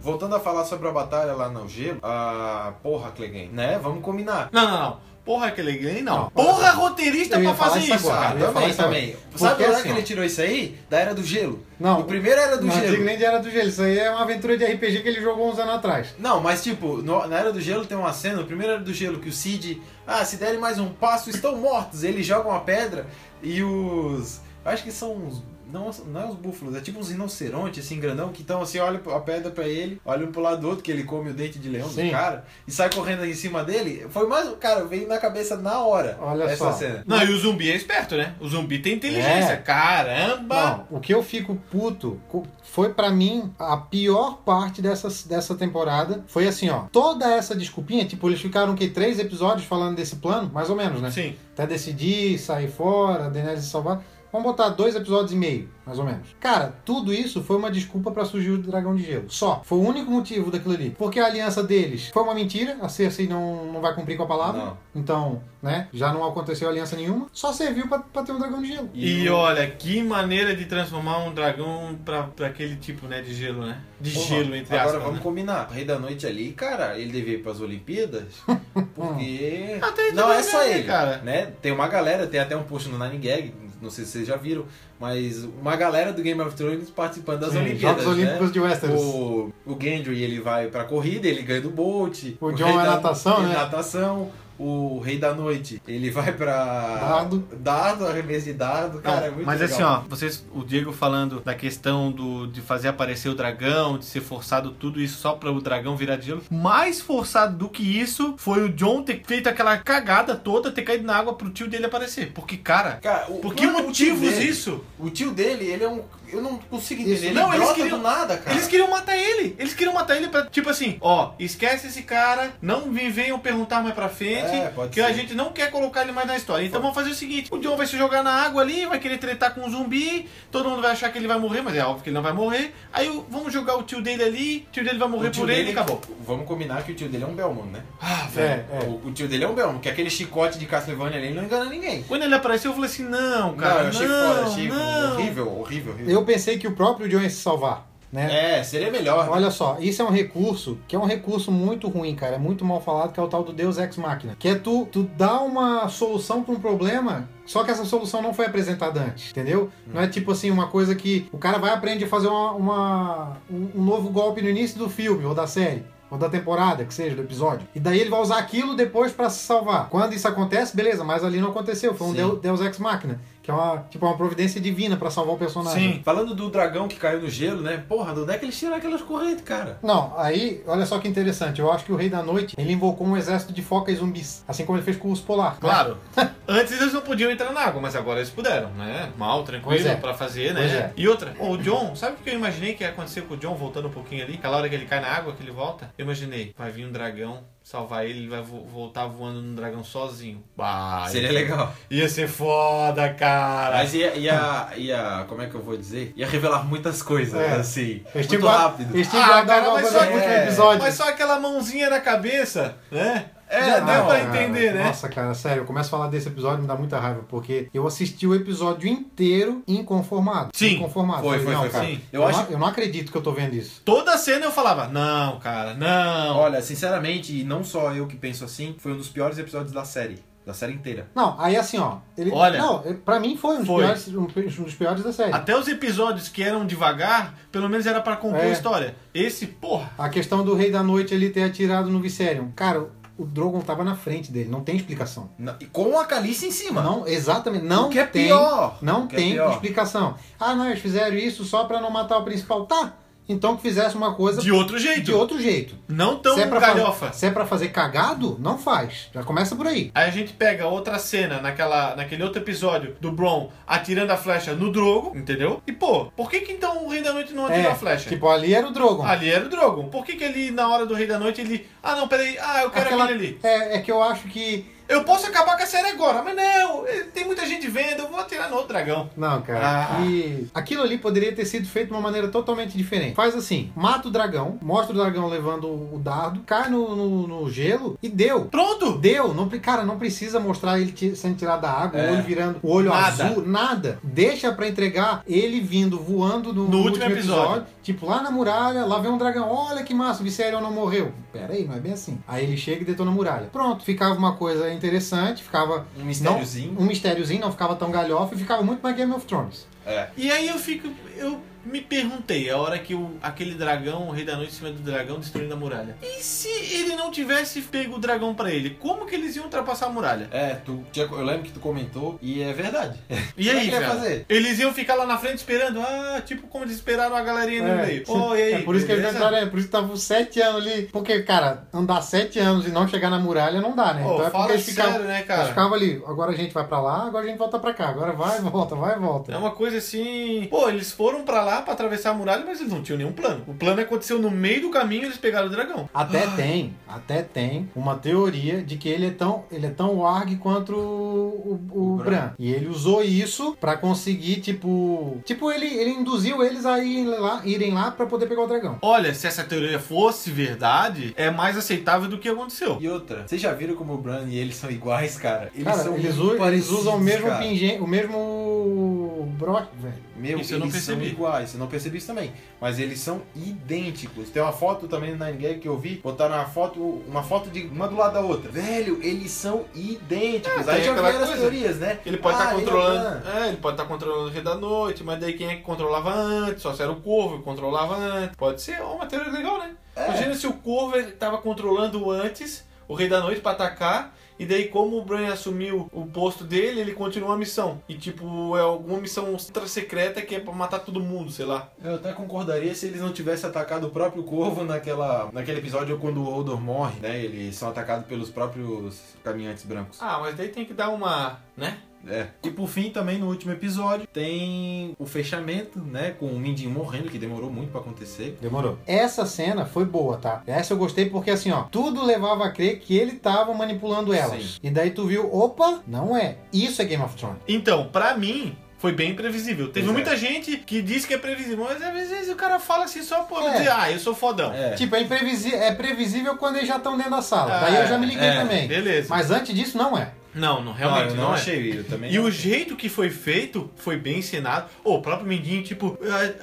Voltando a falar sobre a batalha lá no gelo, a porra, Clegane, né? Vamos combinar. Não, não, não. Porra, gay, não. Não, Porra, roteirista pra fazer isso isso, agora. Eu também, também. Porque Sabe onde é assim, que ele tirou isso aí? Da Era do Gelo. Não. O primeiro Era do não Gelo. digo nem de Era do Gelo, isso aí é uma aventura de RPG que ele jogou uns anos atrás. Não, mas tipo, no- na Era do Gelo tem uma cena, no primeiro Era do Gelo, que o Cid, ah, se derem mais um passo, estão mortos. Ele joga uma pedra e os. Acho que são uns. Não, não é os búfalos, é tipo uns rinocerontes, assim, grandão, que estão assim, olham a pedra pra ele, olham um pro lado do outro, que ele come o dente de leão Sim. do cara, e sai correndo em cima dele. Foi mais. Cara, veio na cabeça na hora Olha essa só. cena. Não, e o zumbi é esperto, né? O zumbi tem inteligência. É. Caramba! Não, o que eu fico puto foi pra mim a pior parte dessa, dessa temporada. Foi assim, ó. Toda essa desculpinha, tipo, eles ficaram que três episódios falando desse plano, mais ou menos, né? Sim. Até decidir, sair fora, Daenerys se salvar. Vamos botar dois episódios e meio, mais ou menos. Cara, tudo isso foi uma desculpa pra surgir o Dragão de Gelo. Só. Foi o único motivo daquilo ali. Porque a aliança deles foi uma mentira. A Cersei não, não vai cumprir com a palavra. Não. Então, né? Já não aconteceu aliança nenhuma. Só serviu pra, pra ter um Dragão de Gelo. E, olha, que maneira de transformar um dragão pra, pra aquele tipo, né, de gelo, né? De Porra, gelo, entre Agora aspas. vamos né? combinar. O Rei da Noite ali, cara, ele devia ir pras Olimpíadas. Porque. Não é só né, ele. cara? Né? Tem uma galera, tem até um post no Nine Gag, não sei se vocês já viram, mas uma galera do Game of Thrones participando das Sim, Olimpíadas. Jogos Olímpicos né? de Westeros. O, o Gendry ele vai pra corrida, ele ganha do Bolt. O Jon Rei é da- natação, né? Natação. O Rei da Noite, ele vai pra. Dardo. Dardo, arremesso de dardo. Cara, é muito Mas legal. assim, ó, vocês, o Diego falando da questão do, de fazer aparecer o dragão, de ser forçado tudo isso só para o dragão virar de gelo. Mais forçado do que isso foi o John ter feito aquela cagada toda, ter caído na água pro tio dele aparecer. Porque, cara, Cara, o- por que o motivos dele- isso? O tio dele, ele é um. Eu não consigo entender. Isso. Ele Não, eles queriam- do nada, cara. Eles queriam matar ele. Eles queriam matar ele pra, tipo assim, ó, esquece esse cara, não me venham perguntar mais pra frente, É, pode que ser. a gente não quer colocar ele mais na história. Então vamos fazer o seguinte: o John vai se jogar na água ali, vai querer tretar com um zumbi, todo mundo vai achar que ele vai morrer, mas é óbvio que ele não vai morrer. Aí vamos jogar o tio dele ali, o tio dele vai morrer por ele e acabou. Vamos combinar que o tio dele é um Belmont, né? Ah, É, velho. é. O, o tio dele é um Belmont, que aquele chicote de Castlevania ali não engana ninguém. Quando ele apareceu, eu falei assim: não, cara, não, eu achei não, foda, achei não. horrível, horrível, horrível. Eu pensei que o próprio John ia se salvar, né? É, seria melhor. né? Olha só, isso é um recurso que é um recurso muito ruim, cara. É muito mal falado, que é o tal do Deus Ex Machina. Que é tu, tu dar uma solução para um problema, só que essa solução não foi apresentada antes, entendeu? Não é tipo assim, uma coisa que o cara vai aprender a fazer uma, uma- um, um novo golpe no início do filme ou da série. Ou da temporada, que seja, do episódio. E daí ele vai usar aquilo depois pra se salvar. Quando isso acontece, beleza, mas ali não aconteceu. Foi um Sim. Deus, Deus Ex Machina. Que é uma, tipo, uma providência divina pra salvar o personagem. Sim. Falando do dragão que caiu no gelo, né? Porra, de onde é que eles tiraram aquelas correntes, cara? Não, aí, olha só que interessante. Eu acho que o Rei da Noite, ele invocou um exército de focas e zumbis. Assim como ele fez com o urso polar. né? Claro. Antes eles não podiam entrar na água, mas agora eles puderam, né? Mal, tranquilo, é. pra fazer, né? Pois é. E outra, o John, sabe o que eu imaginei que ia acontecer com o John voltando um pouquinho ali? Aquela hora que ele cai na água, que ele volta? Eu imaginei, vai vir um dragão salvar ele, ele vai vo- voltar voando no dragão sozinho. Bah, Seria ia- legal. Ia ser foda, cara. Mas ia, ia, ia, como é que eu vou dizer? Ia revelar muitas coisas, É. assim. Muito rápido. Ah, cara, mas só- é, episódio. Mas só aquela mãozinha na cabeça, né? É, Já deu pra cara, entender, né? Nossa, cara, sério, eu começo a falar desse episódio e me dá muita raiva, porque eu assisti o episódio inteiro inconformado. Sim, inconformado. foi, foi, não, foi, cara, sim. Eu, Eu acho- não, eu não acredito que eu tô vendo isso. Toda cena eu falava, não, cara, não. Olha, sinceramente, e não só eu que penso assim, foi um dos piores episódios da série. Da série inteira. Não, aí assim, ó. Ele, Olha. Não, ele- pra mim foi um dos, Foi. Piores, um dos piores da série. Até os episódios que eram devagar, pelo menos era pra compor É. a história. Esse, porra. A questão do Rei da Noite ele ter atirado no Viserion. Cara, o Drogon tava na frente dele, não tem explicação. E com a Calice em cima. Não, exatamente, não O que é tem, pior. não que é tem pior. explicação. Ah, não, eles fizeram isso só pra não matar o principal. Tá, então que fizesse uma coisa De outro jeito. de outro jeito. Não tão se, é pra galhofa. fazer, se é pra fazer cagado, não faz. Já começa por aí. Aí a gente pega outra cena naquela, naquele outro episódio do Bron atirando a flecha no Drogo, entendeu? E pô, por que que então o Rei da Noite não atirou a flecha? Tipo, ali era o Drogon. Ali era o Drogon. Por que que ele, na hora do Rei da Noite, ele... Ah, não, peraí. Ah, eu quero Aquela- aquele ali. é, é que eu acho que. Eu posso acabar com a série agora, mas não. eh, Tem muita gente vendo, eu vou atirar no outro dragão. Não, cara. Ah. E aquilo ali poderia ter sido feito de uma maneira totalmente diferente. Faz assim: mata o dragão, mostra o dragão levando o dardo, cai no, no- no gelo e deu. Pronto! Deu, não, cara, não precisa mostrar ele sendo tirado da água, É. o olho virando, o olho Nada. azul, nada. Deixa pra entregar ele vindo voando no, No último episódio. Tipo, lá na muralha, lá vem um dragão, olha que massa, o Viserion não morreu. Pera aí, não é bem assim. Aí ele chega e detona a muralha. Pronto, ficava uma coisa interessante, ficava Um mistériozinho. não, um mistériozinho, não ficava tão galhofa e ficava muito mais Game of Thrones. É. E aí eu fico. Eu me perguntei, a hora que o, aquele dragão, o Rei da Noite em cima do dragão, destruindo a muralha. E se ele não tivesse pego o dragão pra ele? Como que eles iam ultrapassar a muralha? É, tu, eu lembro que tu comentou e é verdade. E é aí, que ia velho? fazer? Eles iam ficar lá na frente esperando, ah, tipo como eles esperaram a galerinha no meio. Ô, e aí? é por isso que eles entraram, é por isso que estavam sete anos ali. Porque, cara, andar sete anos e não chegar na muralha não dá, né? Ô, então é fala porque eles ficavam, sério, né, cara? eles ficavam ali, agora a gente vai pra lá, agora a gente volta pra cá, agora vai, volta, vai, volta. É uma coisa assim. Pô, eles foram pra lá pra atravessar a muralha, mas eles não tinham nenhum plano. O plano aconteceu no meio do caminho e eles pegaram o dragão. Até tem, até tem uma teoria de que ele é tão, ele é tão warg quanto o, o, o O Bran. Bran. E ele usou isso pra conseguir, tipo. Tipo, ele, ele induziu eles a irem lá, irem lá pra poder pegar o dragão. Olha, se essa teoria fosse verdade, é mais aceitável do que aconteceu. E outra, vocês já viram como o Bran e ele são iguais, cara? Eles Cara, são eles, eles usam o mesmo pingente, o mesmo broche, velho. Meu, Isso eles são iguais, eu não percebi isso também. Mas eles são idênticos. Tem uma foto também Nine Gag que eu vi, botaram uma foto, uma foto de uma do lado da outra. Velho, eles são idênticos. É, Aí já vieram as teorias, né? Ele pode Ah, estar ele é controlando. Bran. É, ele pode estar controlando o Rei da Noite, mas daí quem é que controlava antes? Só se era o Corvo que controlava antes. Pode ser uma teoria legal, né? É. Imagina se o Corvo estava controlando antes o Rei da Noite pra atacar. E daí, como o Bran assumiu o posto dele, ele continua a missão. E, tipo, é alguma missão ultra secreta que é pra matar todo mundo, sei lá. Eu até concordaria se eles não tivessem atacado o próprio Corvo naquela, naquele episódio quando o Hodor morre, né? Eles são atacados pelos próprios caminhantes brancos. Ah, mas daí tem que dar uma. né? É. E por fim, também no último episódio, tem o fechamento, né? Com o Mindinho morrendo, que demorou muito pra acontecer. Demorou. Essa cena foi boa, tá? Essa eu gostei porque assim, ó, tudo levava a crer que ele tava manipulando elas. Sim. E daí tu viu, opa, não é. Isso é Game of Thrones. Então, pra mim. Foi bem previsível. Teve Pois é. muita gente que diz que é previsível, mas às vezes o cara fala assim só por É. dizer, ah, eu sou fodão. É. Tipo, é, imprevisi- é previsível quando eles já estão dentro da sala. Ah, daí eu já me liguei é, também. beleza. Mas antes disso, não é. Não, não, Não, realmente eu não, não, é. achei. Eu também E não o jeito que foi feito foi bem ensinado. Ô, o próprio Mindinho, tipo,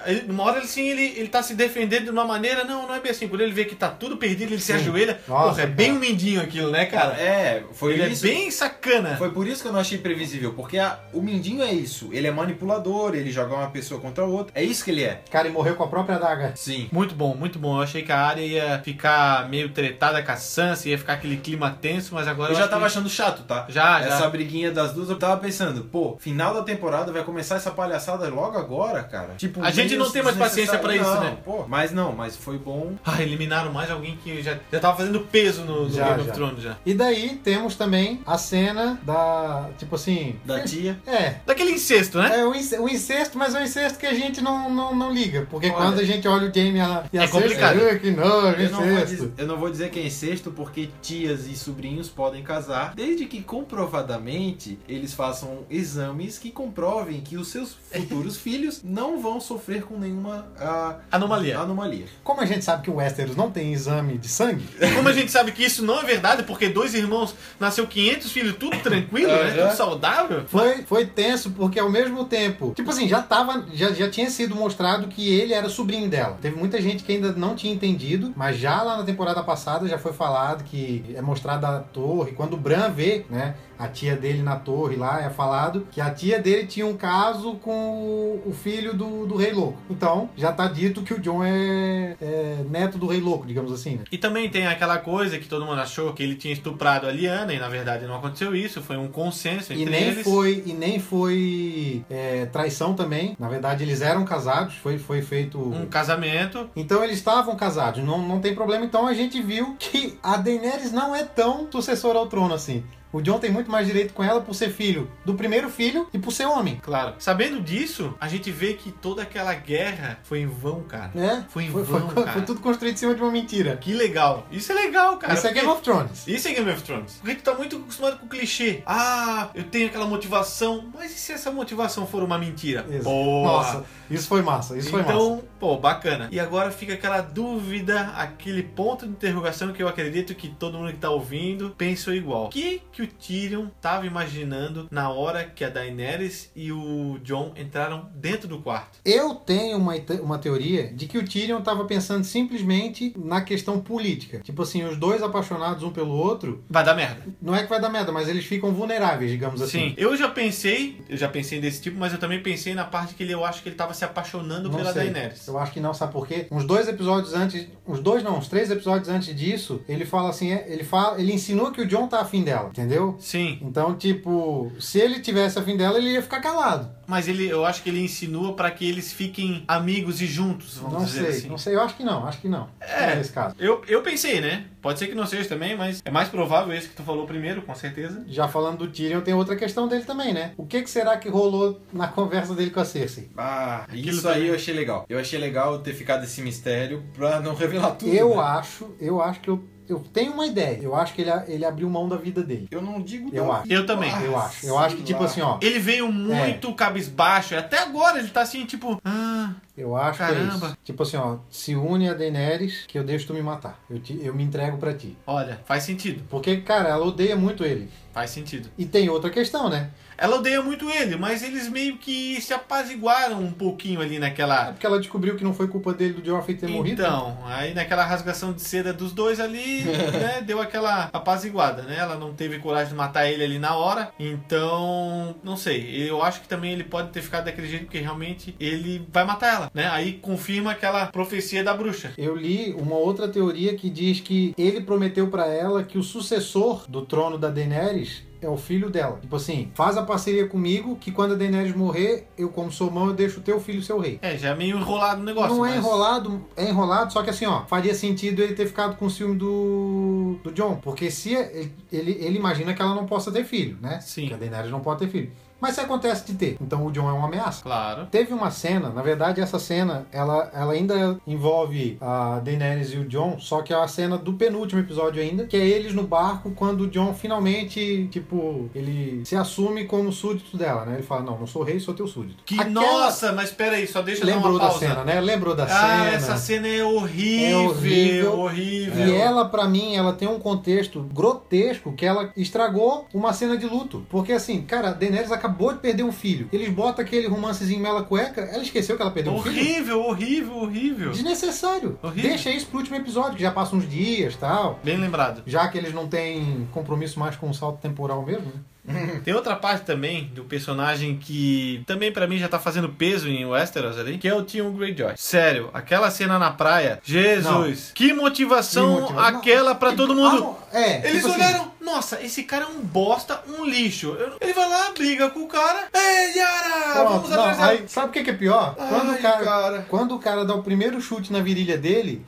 ele- numa hora assim, ele, ele tá se defendendo de uma maneira, não, não é bem assim. Por ele ver que tá tudo perdido, ele se Sim. ajoelha. Nossa, Porra, é bem cara. um Mindinho aquilo, né, cara? É, foi ele isso. é bem sacana. Foi por isso que eu não achei previsível, porque a- o Mindinho é isso. Ele é manipulador, ele joga uma pessoa contra outra. É isso que ele é. Cara, e morreu com a própria adaga. Sim. Muito bom, muito bom. Eu achei que a área ia ficar meio tretada com a Sansa, ia ficar aquele clima tenso, mas agora Eu já acho tava que- achando chato, tá? Já, Já, já. Essa briguinha das duas, eu tava pensando, pô, final da temporada vai começar essa palhaçada logo agora, cara. Tipo, A gente não tem mais paciência pra desnecessário. isso, Não, né? Pô, mas não, mas foi bom. Ah, eliminaram mais alguém que já, já tava fazendo peso no, no Já, Game já. of Thrones já. E daí temos também a cena da. Tipo assim. Da tia. É. Daquele incesto, né? É o ince- o incesto, mas é um incesto que a gente não, não, não liga. Porque Olha, quando a gente olha o Jamie e a é complicado. "Ah, que nojo, Eu não, vou incesto. dizer, eu não vou dizer que é incesto porque tias e sobrinhos podem casar, desde que comprovadamente eles façam exames que comprovem que os seus futuros filhos não vão sofrer com nenhuma ah, Anomalia. anomalia. Como a gente sabe que o Westeros não tem exame de sangue, Como a gente sabe que isso não é verdade, porque dois irmãos nasceu 500 filhos, tudo tranquilo, né? Aham. Tudo saudável. foi, foi tenso, porque ao mesmo tempo, tipo assim, já tava, já, já tinha sido mostrado que ele era sobrinho dela. Teve muita gente que ainda não tinha entendido, mas já lá na temporada passada já foi falado que é mostrado a torre. Quando o Bran vê, né, a tia dele na torre lá, é falado que a tia dele tinha um caso com o, o filho do, do Rei Louco. Então, já tá dito que o John é, é neto do Rei Louco, digamos assim, né? E também tem aquela coisa que todo mundo achou que ele tinha estuprado a Liana, e na verdade não aconteceu isso, foi um consenso entre E nem eles. foi, e nem foi é, traição também. Na verdade, eles eram casados, foi, foi feito. Um casamento. Então eles estavam casados, não, não tem problema. Então a gente viu que a Daenerys não é tão sucessora ao trono assim. O John tem muito mais direito com ela por ser filho do primeiro filho e por ser homem. Claro. Sabendo disso, a gente vê que toda aquela guerra foi em vão, cara. Né? Foi em foi, vão, foi- cara. foi tudo construído em cima de uma mentira. Que legal. Isso é legal, cara. Isso é Game of Thrones. Isso é Game of Thrones. Porque tu tá muito acostumado com o clichê. Ah, eu tenho aquela motivação. Mas e se essa motivação for uma mentira? Isso. Porra. Nossa, isso foi massa. Isso foi massa. então, pô, bacana. E agora fica aquela dúvida, aquele ponto de interrogação que eu acredito que todo mundo que tá ouvindo pensou igual. O que que o Tyrion tava imaginando na hora que a Daenerys e o Jon entraram dentro do quarto? Eu tenho uma, uma teoria de que o Tyrion estava pensando simplesmente na questão política. Tipo assim, os dois apaixonados um pelo outro, Vai dar merda. não é que vai dar merda, mas eles ficam vulneráveis, digamos assim. Sim, eu já pensei, eu já pensei desse tipo, mas eu também pensei na parte que ele, eu acho que ele tava se apaixonando Não pela sei. Daenerys. Eu acho que não, sabe por quê? Uns dois episódios antes, uns dois não, uns três episódios antes disso, ele fala assim, é, ele fala, ele insinua que o John tá afim dela, entendeu? Sim, Então, tipo, se ele tivesse afim dela, ele ia ficar calado. mas ele, eu acho que ele insinua pra que eles fiquem amigos e juntos, vamos não dizer sei, assim. não sei, eu acho que não, acho que não. É. Não é nesse caso. Eu, eu pensei, né? Pode ser que não seja também, mas é mais provável esse que tu falou primeiro, com certeza. Já falando do Tyrion, tem outra questão dele também, né? O que, que será que rolou na conversa dele com a Cersei? Ah, Aquilo isso também. aí eu achei legal. Eu achei legal ter ficado esse mistério pra não revelar tudo. Eu né? acho, eu acho que eu, eu tenho uma ideia. Eu acho que ele, ele abriu mão da vida dele. Eu não digo Eu não. acho. Eu também. Eu acho. Eu acho que, tipo assim, ó. Ele veio muito cabisbaixo, e até agora ele tá assim, tipo, ah, Eu acho que é Caramba. isso. Tipo assim, ó. Se une a Daenerys que eu deixo tu me matar. Eu, te- eu me entrego pra ti. olha, faz sentido, Porque, cara, ela odeia muito ele. faz sentido. E tem outra questão, né? Ela odeia muito ele, mas eles meio que se apaziguaram um pouquinho ali É naquela. porque ela descobriu que não foi culpa dele do Joffrey ter morrido. Então, aí naquela rasgação de seda dos dois ali, né, deu aquela apaziguada, né? Ela não teve coragem de matar ele ali na hora, então, não sei. Eu acho que também ele pode ter ficado daquele jeito porque realmente ele vai matar ela, né? Aí confirma aquela profecia da bruxa. Eu li uma outra teoria que diz que ele prometeu pra ela que o sucessor do trono da Daenerys é o filho dela. Tipo assim, faz a parceria comigo que quando a Daenerys morrer, eu como sou mão, eu deixo o teu filho ser o rei. É, já é meio enrolado o negócio. não é mas- enrolado, é enrolado, só que assim, ó, faria sentido ele ter ficado com o ciúme do, do John, porque se ele, ele, ele imagina que ela não possa ter filho, né? Sim. Que a Daenerys não pode ter filho. Mas se acontece de ter, então o John é uma ameaça. Claro. Teve uma cena, na verdade essa cena, ela, ela ainda envolve a Daenerys e o John, só que é a cena do penúltimo episódio ainda, que é eles no barco quando o John finalmente, tipo, ele se assume como súdito dela, né? Ele fala, não, não sou rei, sou teu súdito. Que Aquela- nossa, mas pera aí, só deixa eu dar Lembrou uma da pausa. cena, né? Lembrou da Ah, cena. essa cena é horrível, É horrível. horrível. E ela, pra mim, ela tem um contexto grotesco que ela estragou uma cena de luto. Porque assim, cara, a Daenerys acabou de perder um filho. Eles botam aquele romancezinho mela cueca, ela esqueceu que ela perdeu um filho. Horrível, horrível, horrível. Desnecessário. Horrível. Deixa isso pro último episódio, que já passa uns dias tal. Bem lembrado. Já que eles não têm compromisso mais com o salto temporal mesmo, né? Tem outra parte também do personagem que também pra mim já tá fazendo peso em Westeros ali, que é o Theon Greyjoy. Sério, aquela cena na praia, Jesus, que motivação Que motiva- aquela pra todo mundo. Ah, é, Eles tipo assim, olharam, nossa, esse cara é um bosta, um lixo. Ele vai lá, briga com o cara. Ei, Yara, Pronto, vamos atrás dela. aí, sabe o que, é pior? Quando, Ai, o cara, cara. quando o cara dá o primeiro chute na virilha dele,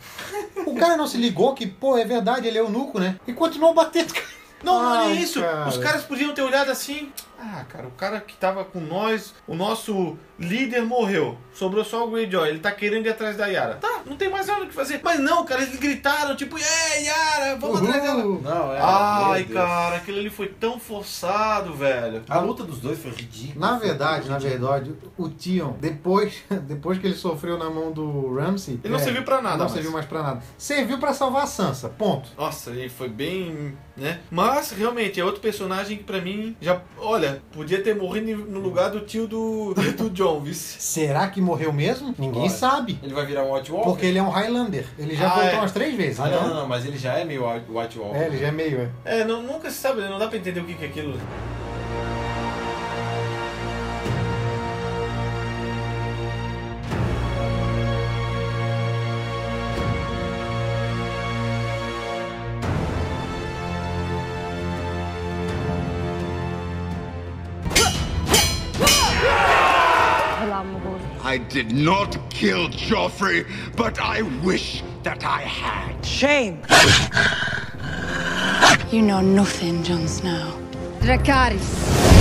o cara não se ligou que, pô, é verdade, ele é eunuco, né? E continuou batendo. Não, não é isso. cara. Os caras podiam ter olhado assim. Ah, cara, o cara que tava com nós, o nosso líder morreu. Sobrou só o Greyjoy. Ele tá querendo ir atrás da Yara. Tá, não tem mais nada o que fazer. Mas não, cara, eles gritaram, tipo, ei, Yara, vamos atrás dela. Uhul. Não, é. Ai, meu Deus. cara, aquilo ali foi tão forçado, velho. A luta dos dois foi ridícula. Na verdade, na verdade, o Tion, depois, depois que ele sofreu na mão do Ramsey... Ele não serviu pra nada Não mais. serviu mais pra nada. Serviu pra salvar a Sansa, ponto. Nossa, ele foi bem, né? Mas realmente é outro personagem que pra mim já, olha, podia ter morrido no lugar do tio do do John, vice. Será que morreu mesmo? Ninguém Olha. sabe. Ele vai virar um White Walker? Porque ele é um Highlander. Ele já Ah, voltou é. umas três vezes. Ah, então- não, não, não, mas ele já é meio White Walker. É, ele já é meio, é. É, não, nunca se sabe, né? não dá pra entender o que que é aquilo. I did not kill Joffrey, but I wish that I had. Shame. You know nothing, Jon Snow. Dracarys.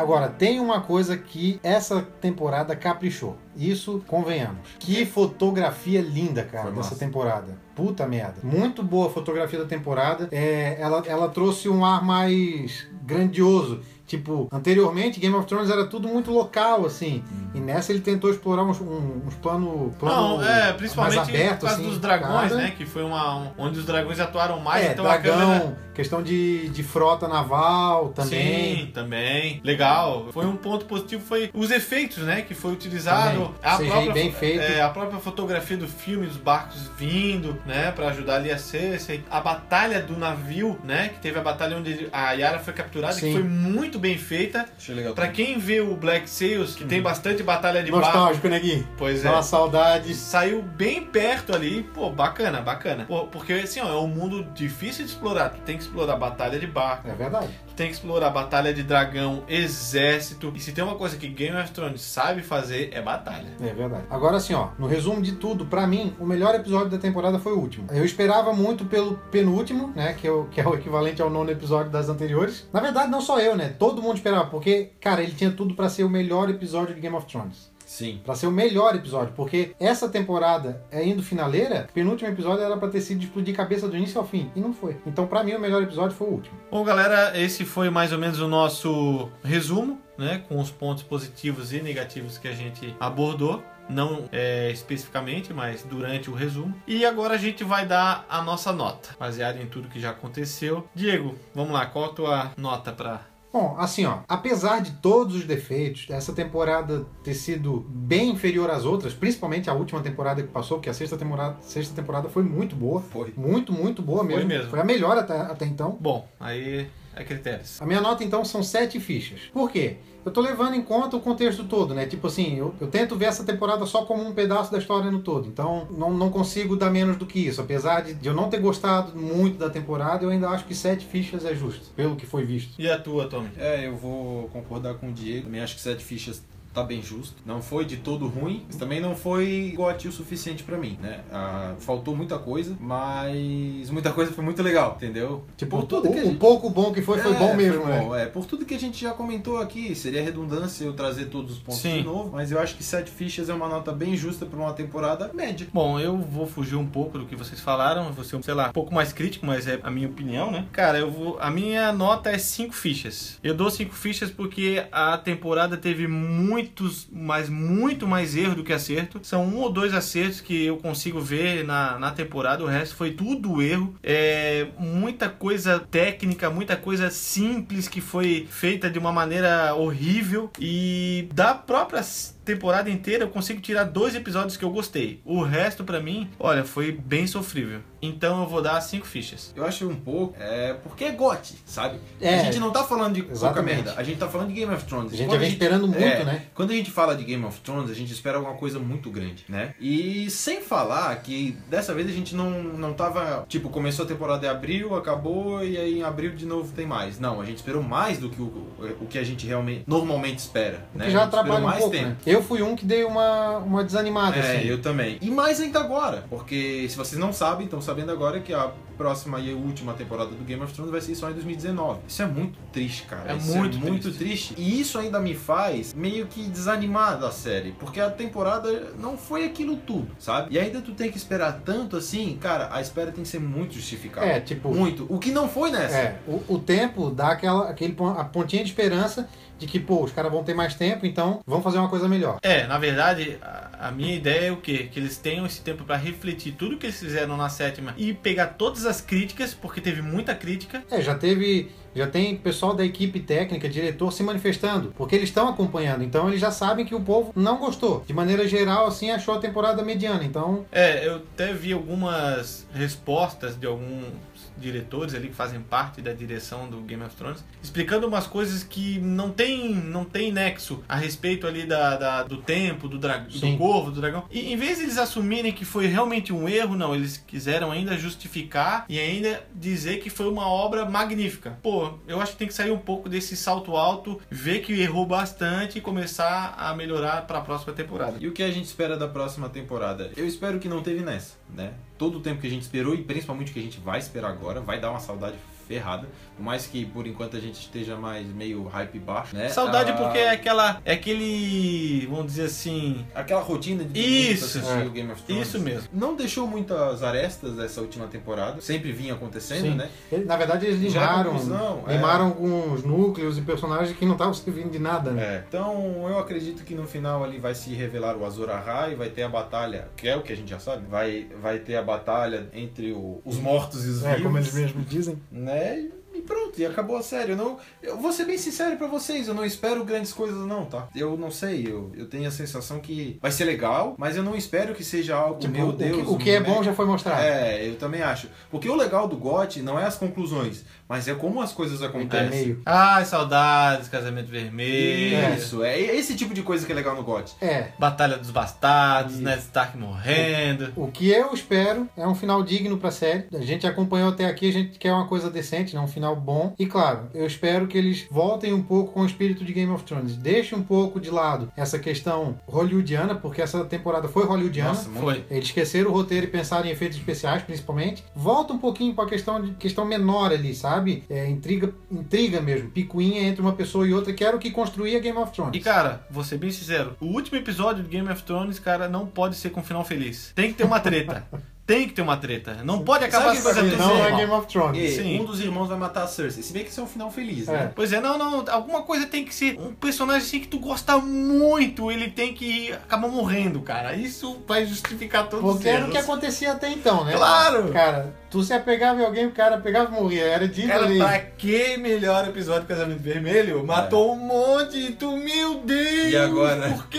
Agora, tem uma coisa que essa temporada caprichou. Isso, convenhamos. Que fotografia linda, cara, Foi dessa massa. temporada. Puta merda. Muito boa a fotografia da temporada. É, ela, ela trouxe um ar mais grandioso. Tipo, anteriormente Game of Thrones era tudo muito local, assim. E nessa ele tentou explorar uns, um- uns plano, plano Não, é, principalmente mais aberto, por causa assim, dos dragões, cara. né? Que foi uma um- onde os dragões atuaram mais, É, então a dragão, câmera questão de, de frota naval também. Sim, também. Legal. Foi um ponto positivo, foi os efeitos, né? Que foi utilizado. Também. CGI bem feito. é, a própria fotografia do filme, dos barcos vindo, né? Pra ajudar ali a Cersei. A batalha do navio, né? Que teve a batalha onde a Yara foi capturada, que Sim. foi muito bem feita. Achei legal. Pra quem vê o Black Sails, que Uhum. tem bastante batalha de barco, Nostálgico, né, Gui? Pois Dá é. uma saudade. saiu bem perto ali, pô, bacana, bacana. Pô, porque assim, ó, é um mundo difícil de explorar. Tu tem que explorar batalha de barco, É verdade. Tem que explorar batalha de dragão, exército. E se tem uma coisa que Game of Thrones sabe fazer, é batalha. É verdade. Agora assim, ó, no resumo de tudo, pra mim, o melhor episódio da temporada foi o último. Eu esperava muito pelo penúltimo, né, que é o, que é o equivalente ao nono episódio das anteriores. Na verdade, não só eu, né, todo mundo esperava, porque, cara, ele tinha tudo pra ser o melhor episódio de Game of Thrones. Sim. Pra ser o melhor episódio, porque essa temporada é indo finaleira, o penúltimo episódio era pra ter sido de explodir cabeça do início ao fim, e não foi. Então, pra mim, o melhor episódio foi o último. Bom, galera, esse foi mais ou menos o nosso resumo, né? Com os pontos positivos e negativos que a gente abordou. Não é, especificamente, mas durante o resumo. E agora a gente vai dar a nossa nota, baseada em tudo que já aconteceu. Diego, vamos lá, qual a tua nota pra. Bom, assim, ó, apesar de todos os defeitos, essa temporada ter sido bem inferior às outras, principalmente a última temporada que passou, porque a sexta temporada, sexta temporada foi muito boa. Foi. Muito, muito boa Foi mesmo. mesmo. Foi a melhor até, até então. Bom, aí é critérios. A minha nota, então, são sete fichas. Por quê? Eu tô levando em conta o contexto todo, né? Tipo assim, eu, eu tento ver essa temporada só como um pedaço da história no todo. Então, não, não consigo dar menos do que isso. Apesar de, de eu não ter gostado muito da temporada, eu ainda acho que sete fichas é justo, pelo que foi visto. E a tua, Tommy? É, eu vou concordar com o Diego. Também acho que sete fichas tá bem justo. Não foi de todo ruim, mas também não foi gote o suficiente pra mim, né? Ah, faltou muita coisa, mas muita coisa foi muito legal, entendeu? Tipo, por tudo o, que a o gente... pouco bom que foi, foi É, bom mesmo, foi né? bom, é. Por tudo que a gente já comentou aqui, seria redundância eu trazer todos os pontos Sim. de novo, mas eu acho que sete fichas é uma nota bem justa pra uma temporada média. Bom, eu vou fugir um pouco do que vocês falaram, vou ser, sei lá, um pouco mais crítico, mas é a minha opinião, né? Cara, eu vou. A minha nota é 5 fichas. Eu dou 5 fichas porque a temporada teve muitos, mas muito mais erro do que acerto. São um ou dois acertos que eu consigo ver na, na temporada, o resto foi tudo erro. É muita coisa técnica, muita coisa simples que foi feita de uma maneira horrível e da própria temporada inteira eu consigo tirar dois episódios que eu gostei. O resto, pra mim, olha, foi bem sofrível. Então eu vou dar cinco fichas. Eu acho um pouco. É. Porque é GOT, sabe? É, a gente não tá falando de pouca exatamente. merda. A gente tá falando de Game of Thrones. A gente já vem esperando muito, é, né? Quando a gente fala de Game of Thrones, a gente espera alguma coisa muito grande, né? E sem falar que dessa vez a gente não, não tava. Tipo, começou a temporada em abril, acabou e aí em abril de novo tem mais. Não, a gente esperou mais do que o, o que a gente realmente normalmente espera. Né? Já trabalha um mais pouco, tempo. né? Eu fui um que dei uma, uma desanimada, É, assim. eu também. E mais ainda agora, porque se vocês não sabem, estão sabendo agora que a próxima e última temporada do Game of Thrones vai ser só em 2019. Isso é muito triste, cara. É Isso muito é muito triste. triste. E isso ainda me faz meio que desanimar da série, porque a temporada não foi aquilo tudo, sabe? E ainda tu tem que esperar tanto assim, cara, a espera tem que ser muito justificada. É, tipo- Muito. O que não foi nessa. É, o, o tempo dá aquela, aquele, a pontinha de esperança de que, pô, os caras vão ter mais tempo, então vão fazer uma coisa melhor. É, na verdade, a, a minha ideia é o quê? Que eles tenham esse tempo pra refletir tudo que eles fizeram na sétima e pegar todas as críticas, porque teve muita crítica. É, já teve. Já tem pessoal da equipe técnica, diretor, se manifestando, porque eles estão acompanhando, então eles já sabem que o povo não gostou. De maneira geral, assim, achou a temporada mediana. Então, É, eu até vi algumas respostas de alguns diretores ali que fazem parte da direção do Game of Thrones, explicando umas coisas que não tem, não tem nexo a respeito ali da, da- do tempo, do, dra Sim. do corvo, do dragão. E em vez de eles assumirem que foi realmente um erro, não, eles quiseram ainda justificar e ainda dizer que foi uma obra magnífica. Pô, eu acho que tem que sair um pouco desse salto alto, ver que errou bastante e começar a melhorar para a próxima temporada. E o que a gente espera da próxima temporada? Eu espero que não teve nessa, né? Todo o tempo que a gente esperou e principalmente o que a gente vai esperar agora vai dar uma saudade ferrada. Por mais que por enquanto a gente esteja mais meio hype baixo, né? Saudade Ah, porque é aquela. É aquele. Vamos dizer assim. Aquela rotina de Isso, é. o Game of Thrones. Isso mesmo. Não deixou muitas arestas essa última temporada. Sempre vinha acontecendo, Sim. né? ele- na verdade, eles Já é limaram, é. limaram alguns núcleos e personagens que não estavam servindo de nada, né? É. Então eu acredito que no final ali vai se revelar o Azor Ahai, vai ter a batalha, que é o que a gente já sabe, vai, vai ter a batalha entre o- os mortos e os É, vivos. como eles mesmos dizem. né? Hey. E pronto, e acabou a série. Eu, não, eu vou ser bem sincero pra vocês, eu não espero grandes coisas não, tá? Eu não sei, eu, eu tenho a sensação que vai ser legal, mas eu não espero que seja algo, Tipo, meu o que- Deus... o que é né? bom já foi mostrado. É, eu também acho. Porque o legal do GOT não é as conclusões, mas é como as coisas acontecem. Intermeio. Ai, saudades, casamento vermelho. Isso, é esse tipo de coisa que é legal no GOT. É. Batalha dos Bastardos, Isso. Ned Stark morrendo. O que eu espero é um final digno pra série. A gente acompanhou até aqui, a gente quer uma coisa decente, né? um final bom. E claro, eu espero que eles voltem um pouco com o espírito de Game of Thrones. Deixem um pouco de lado essa questão hollywoodiana, porque essa temporada foi hollywoodiana. Nossa. Foi. Eles esqueceram o roteiro e pensaram em efeitos especiais, principalmente. Volta um pouquinho pra questão de questão menor ali, sabe? É, intriga, intriga mesmo, picuinha entre uma pessoa e outra, que era o que construía Game of Thrones. E cara, vou ser bem sincero, o último episódio do Game of Thrones, cara, não pode ser com final feliz. Tem que ter uma treta. Tem que ter uma treta. Não pode acabar Sabe as coisas não é. Game of Thrones. E um dos irmãos vai matar a Cersei. Se bem que isso é um final feliz, É. né? Pois é, não, não, alguma coisa tem que ser um personagem assim que tu gosta muito, ele tem que acabar morrendo, cara. Isso vai justificar todos Porque os era o erros. que acontecia até então, né? Claro! Cara, tu se apegava em alguém, o cara pegava e morria. Era dito Cara, pra que melhor episódio do Casamento Vermelho? Matou um monte e tu, meu Deus! E agora? Por quê?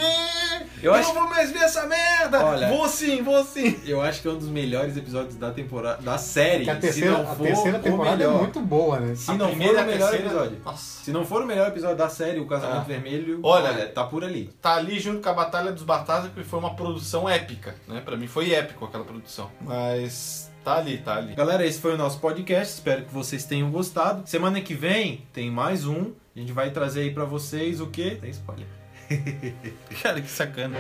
Eu Eu, acho- não vou mais ver essa merda! Olha- Vou sim, vou sim! Eu acho que é um dos melhores episódios da temporada, da série. Que a terceira, se não a for terceira o temporada é melhor. muito boa, né? Se A não for primeira o a melhor terceira- episódio. Nossa. Se não for o melhor episódio da série, o Casamento Ah. Vermelho, Olha- tá por ali. Tá ali junto com a Batalha dos Bastardos, que foi uma produção épica, né? Pra mim foi épico aquela produção. Mas tá ali, tá ali. Galera, esse foi o nosso podcast. Espero que vocês tenham gostado. Semana que vem tem mais um. A gente vai trazer aí pra vocês o quê? Tem spoiler. Cara, que sacana.